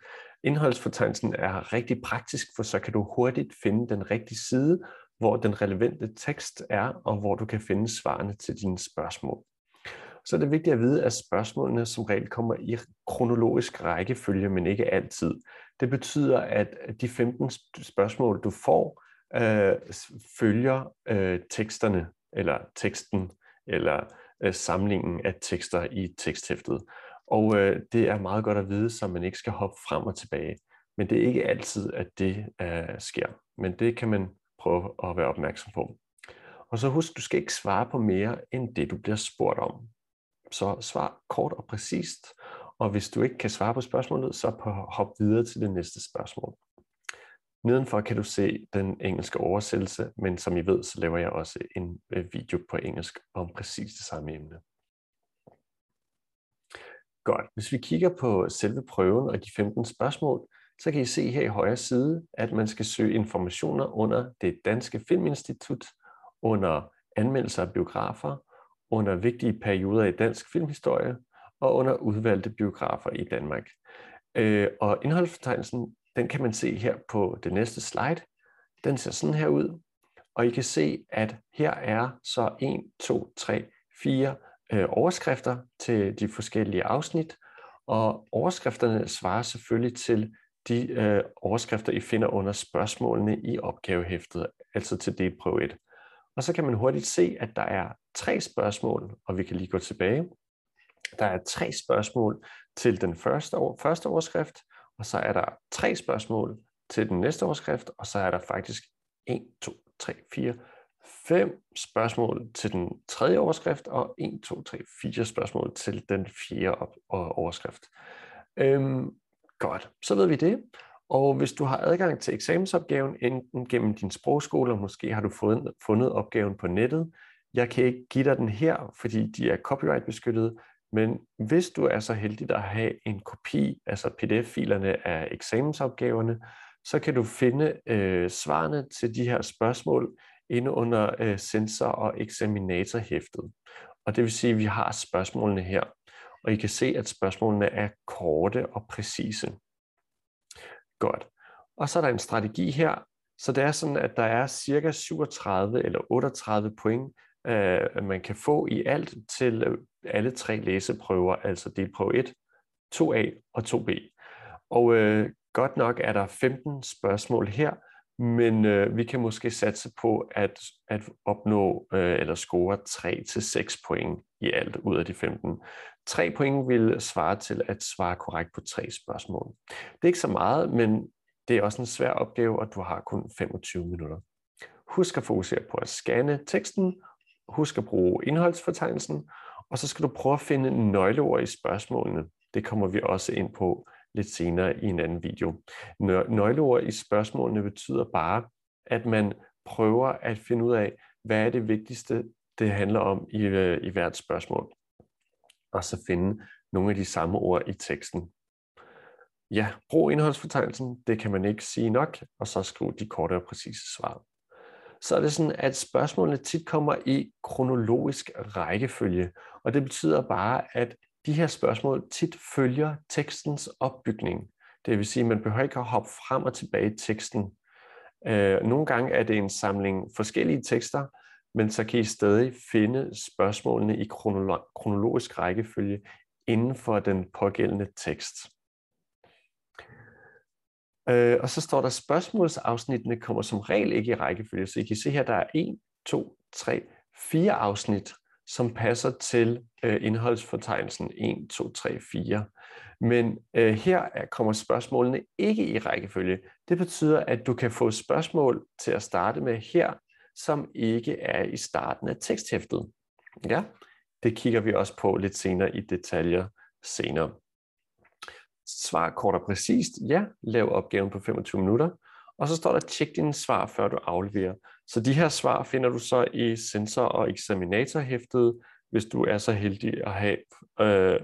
Indholdsfortegnelsen er rigtig praktisk, for så kan du hurtigt finde den rigtige side, hvor den relevante tekst er, og hvor du kan finde svarene til dine spørgsmål. Så er det vigtigt at vide, at spørgsmålene som regel kommer i kronologisk rækkefølge, men ikke altid. Det betyder, at de 15 spørgsmål, du får, øh, følger øh, teksterne, eller teksten, eller øh, samlingen af tekster i teksthæftet. Og øh, det er meget godt at vide, så man ikke skal hoppe frem og tilbage. Men det er ikke altid, at det øh, sker. Men det kan man prøve at være opmærksom på. Og så husk, du skal ikke svare på mere end det, du bliver spurgt om. Så svar kort og præcist, og hvis du ikke kan svare på spørgsmålet, så hop videre til det næste spørgsmål. Nedenfor kan du se den engelske oversættelse, men som I ved, så laver jeg også en øh, video på engelsk om præcis det samme emne. Godt. Hvis vi kigger på selve prøven og de 15 spørgsmål, så kan I se her i højre side, at man skal søge informationer under det Danske Filminstitut, under anmeldelser af biografer, under vigtige perioder i dansk filmhistorie og under udvalgte biografer i Danmark. Øh, og indholdsfortegnelsen, den kan man se her på det næste slide. Den ser sådan her ud, og I kan se, at her er så 1, 2, 3, 4 øh, overskrifter til de forskellige afsnit, og overskrifterne svarer selvfølgelig til de øh, overskrifter, I finder under spørgsmålene i opgavehæftet, altså til det prøve 1. Og så kan man hurtigt se, at der er tre spørgsmål, og vi kan lige gå tilbage. Der er tre spørgsmål til den første, første overskrift, og så er der tre spørgsmål til den næste overskrift, og så er der faktisk 1, 2, 3, 4, 5 spørgsmål til den tredje overskrift, og 1, 2, 3, 4 spørgsmål til den fjerde overskrift. Øhm, godt, så ved vi det. Og hvis du har adgang til eksamensopgaven enten gennem din sprogskole, måske har du fundet, fundet opgaven på nettet, jeg kan ikke give dig den her, fordi de er copyright beskyttet, men hvis du er så heldig at have en kopi, altså pdf-filerne af eksamensopgaverne, så kan du finde øh, svarene til de her spørgsmål inde under øh, sensor- og eksaminatorhæftet. Og det vil sige, at vi har spørgsmålene her, og I kan se, at spørgsmålene er korte og præcise. Godt. Og så er der en strategi her, så det er sådan, at der er cirka 37 eller 38 point, øh, man kan få i alt til øh, alle tre læseprøver, altså delprøve 1, 2A og 2B. Og øh, godt nok er der 15 spørgsmål her, men øh, vi kan måske satse på at, at opnå øh, eller score 3-6 point i alt ud af de 15. 3 point vil svare til at svare korrekt på tre spørgsmål. Det er ikke så meget, men det er også en svær opgave, og du har kun 25 minutter. Husk at fokusere på at scanne teksten, husk at bruge indholdsfortegnelsen, og så skal du prøve at finde nøgleord i spørgsmålene. Det kommer vi også ind på lidt senere i en anden video. Nøgleord i spørgsmålene betyder bare, at man prøver at finde ud af, hvad er det vigtigste, det handler om i, øh, i hvert spørgsmål. Og så finde nogle af de samme ord i teksten. Ja, brug indholdsfortegnelsen, det kan man ikke sige nok, og så skriv de korte og præcise svar. Så er det sådan, at spørgsmålene tit kommer i kronologisk rækkefølge, og det betyder bare, at de her spørgsmål tit følger tekstens opbygning. Det vil sige, at man behøver ikke at hoppe frem og tilbage i teksten. Øh, nogle gange er det en samling forskellige tekster, men så kan I stadig finde spørgsmålene i kronologisk rækkefølge inden for den pågældende tekst. Øh, og så står der, spørgsmålsafsnittene kommer som regel ikke i rækkefølge. Så I kan se her, der er 1, 2, 3, 4 afsnit, som passer til øh, indholdsfortegnelsen 1, 2, 3, 4. Men øh, her kommer spørgsmålene ikke i rækkefølge. Det betyder, at du kan få spørgsmål til at starte med her, som ikke er i starten af teksthæftet. Ja, det kigger vi også på lidt senere i detaljer senere. Svar kort og præcist, ja, lav opgaven på 25 minutter. Og så står der, tjek dine svar, før du afleverer. Så de her svar finder du så i sensor- og eksaminatorhæftet, hvis du er så heldig at have øh,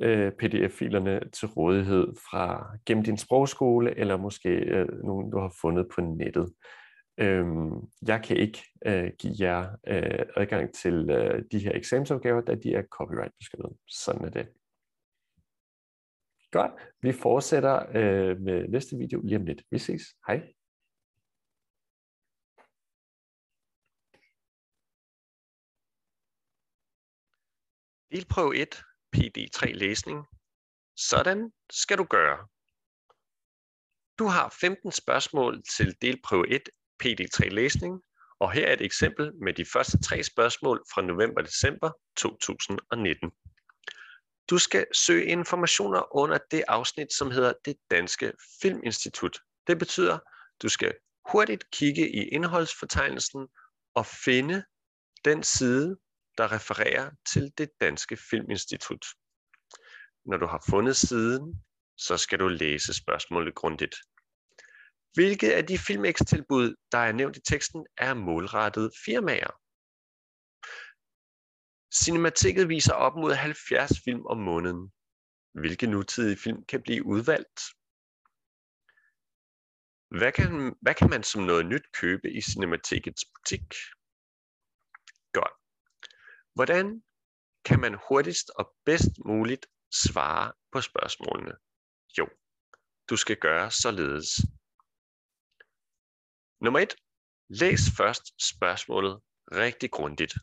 øh, pdf-filerne til rådighed fra gennem din sprogskole, eller måske øh, nogen, du har fundet på nettet. Øhm, jeg kan ikke øh, give jer øh, adgang til øh, de her eksamensopgaver, da de er copyright beskyttet. Sådan er det. Godt. Vi fortsætter øh, med næste video lige om lidt. Vi ses. Hej. Delprøve 1, PD3 læsning. Sådan skal du gøre. Du har 15 spørgsmål til delprøve 1, PD3 læsning, og her er et eksempel med de første tre spørgsmål fra november-december 2019. Du skal søge informationer under det afsnit, som hedder Det Danske Filminstitut. Det betyder, du skal hurtigt kigge i indholdsfortegnelsen og finde den side, der refererer til Det Danske Filminstitut. Når du har fundet siden, så skal du læse spørgsmålet grundigt. Hvilket af de filmekstilbud, der er nævnt i teksten, er målrettet firmaer? Cinematikket viser op mod 70 film om måneden. Hvilke nutidige film kan blive udvalgt? Hvad kan, hvad kan man som noget nyt købe i Cinematikkets butik? Hvordan kan man hurtigst og bedst muligt svare på spørgsmålene? Jo, du skal gøre således. Nummer 1. Læs først spørgsmålet rigtig grundigt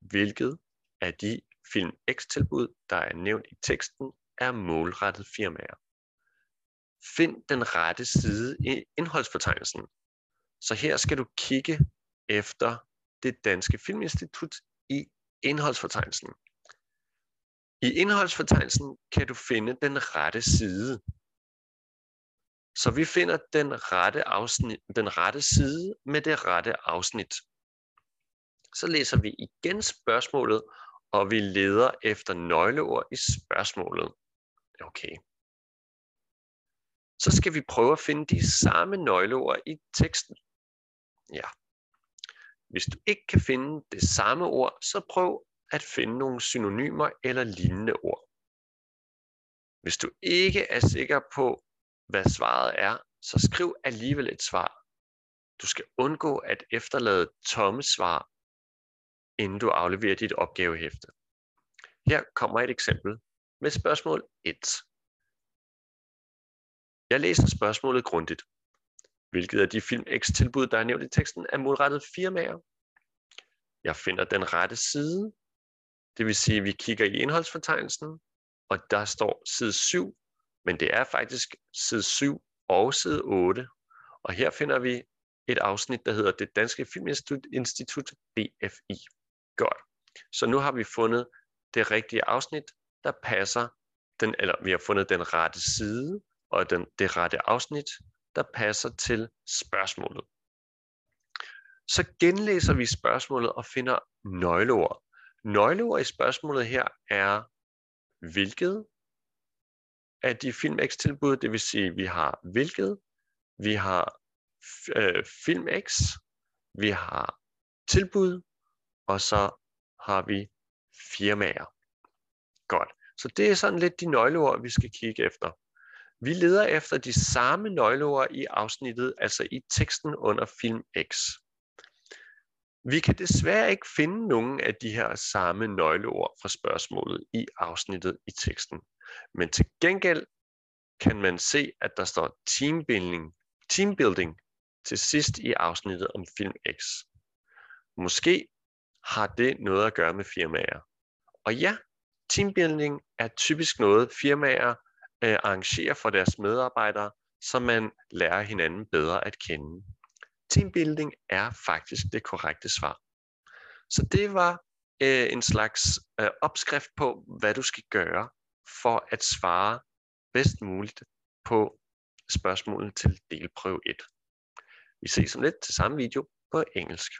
hvilket af de Film X-tilbud, der er nævnt i teksten, er målrettet firmaer. Find den rette side i indholdsfortegnelsen. Så her skal du kigge efter det Danske Filminstitut i indholdsfortegnelsen. I indholdsfortegnelsen kan du finde den rette side. Så vi finder den rette, afsnit, den rette side med det rette afsnit. Så læser vi igen spørgsmålet, og vi leder efter nøgleord i spørgsmålet. Okay. Så skal vi prøve at finde de samme nøgleord i teksten. Ja. Hvis du ikke kan finde det samme ord, så prøv at finde nogle synonymer eller lignende ord. Hvis du ikke er sikker på, hvad svaret er, så skriv alligevel et svar. Du skal undgå at efterlade tomme svar inden du afleverer dit opgavehæfte. Her kommer et eksempel med spørgsmål 1. Jeg læser spørgsmålet grundigt. Hvilket af de Film X-tilbud, der er nævnt i teksten, er målrettet firmaer? Jeg finder den rette side, det vil sige, at vi kigger i indholdsfortegnelsen, og der står side 7, men det er faktisk side 7 og side 8. Og her finder vi et afsnit, der hedder Det Danske Filminstitut BFI. Godt. Så nu har vi fundet det rigtige afsnit, der passer, den, eller vi har fundet den rette side og den, det rette afsnit, der passer til spørgsmålet. Så genlæser vi spørgsmålet og finder nøgleord. Nøgleord i spørgsmålet her er, hvilket af de Film X-tilbud, det vil sige, vi har hvilket, vi har øh, Film X, vi har tilbud, og så har vi firmaer. Godt. Så det er sådan lidt de nøgleord, vi skal kigge efter. Vi leder efter de samme nøgleord i afsnittet, altså i teksten under film X. Vi kan desværre ikke finde nogen af de her samme nøgleord fra spørgsmålet i afsnittet i teksten. Men til gengæld kan man se, at der står teambuilding, teambuilding til sidst i afsnittet om film X. Måske har det noget at gøre med firmaer. Og ja, teambuilding er typisk noget firmaer øh, arrangerer for deres medarbejdere, så man lærer hinanden bedre at kende. Teambuilding er faktisk det korrekte svar. Så det var øh, en slags øh, opskrift på, hvad du skal gøre for at svare bedst muligt på spørgsmålet til delprøve 1. Vi ses om lidt til samme video på engelsk.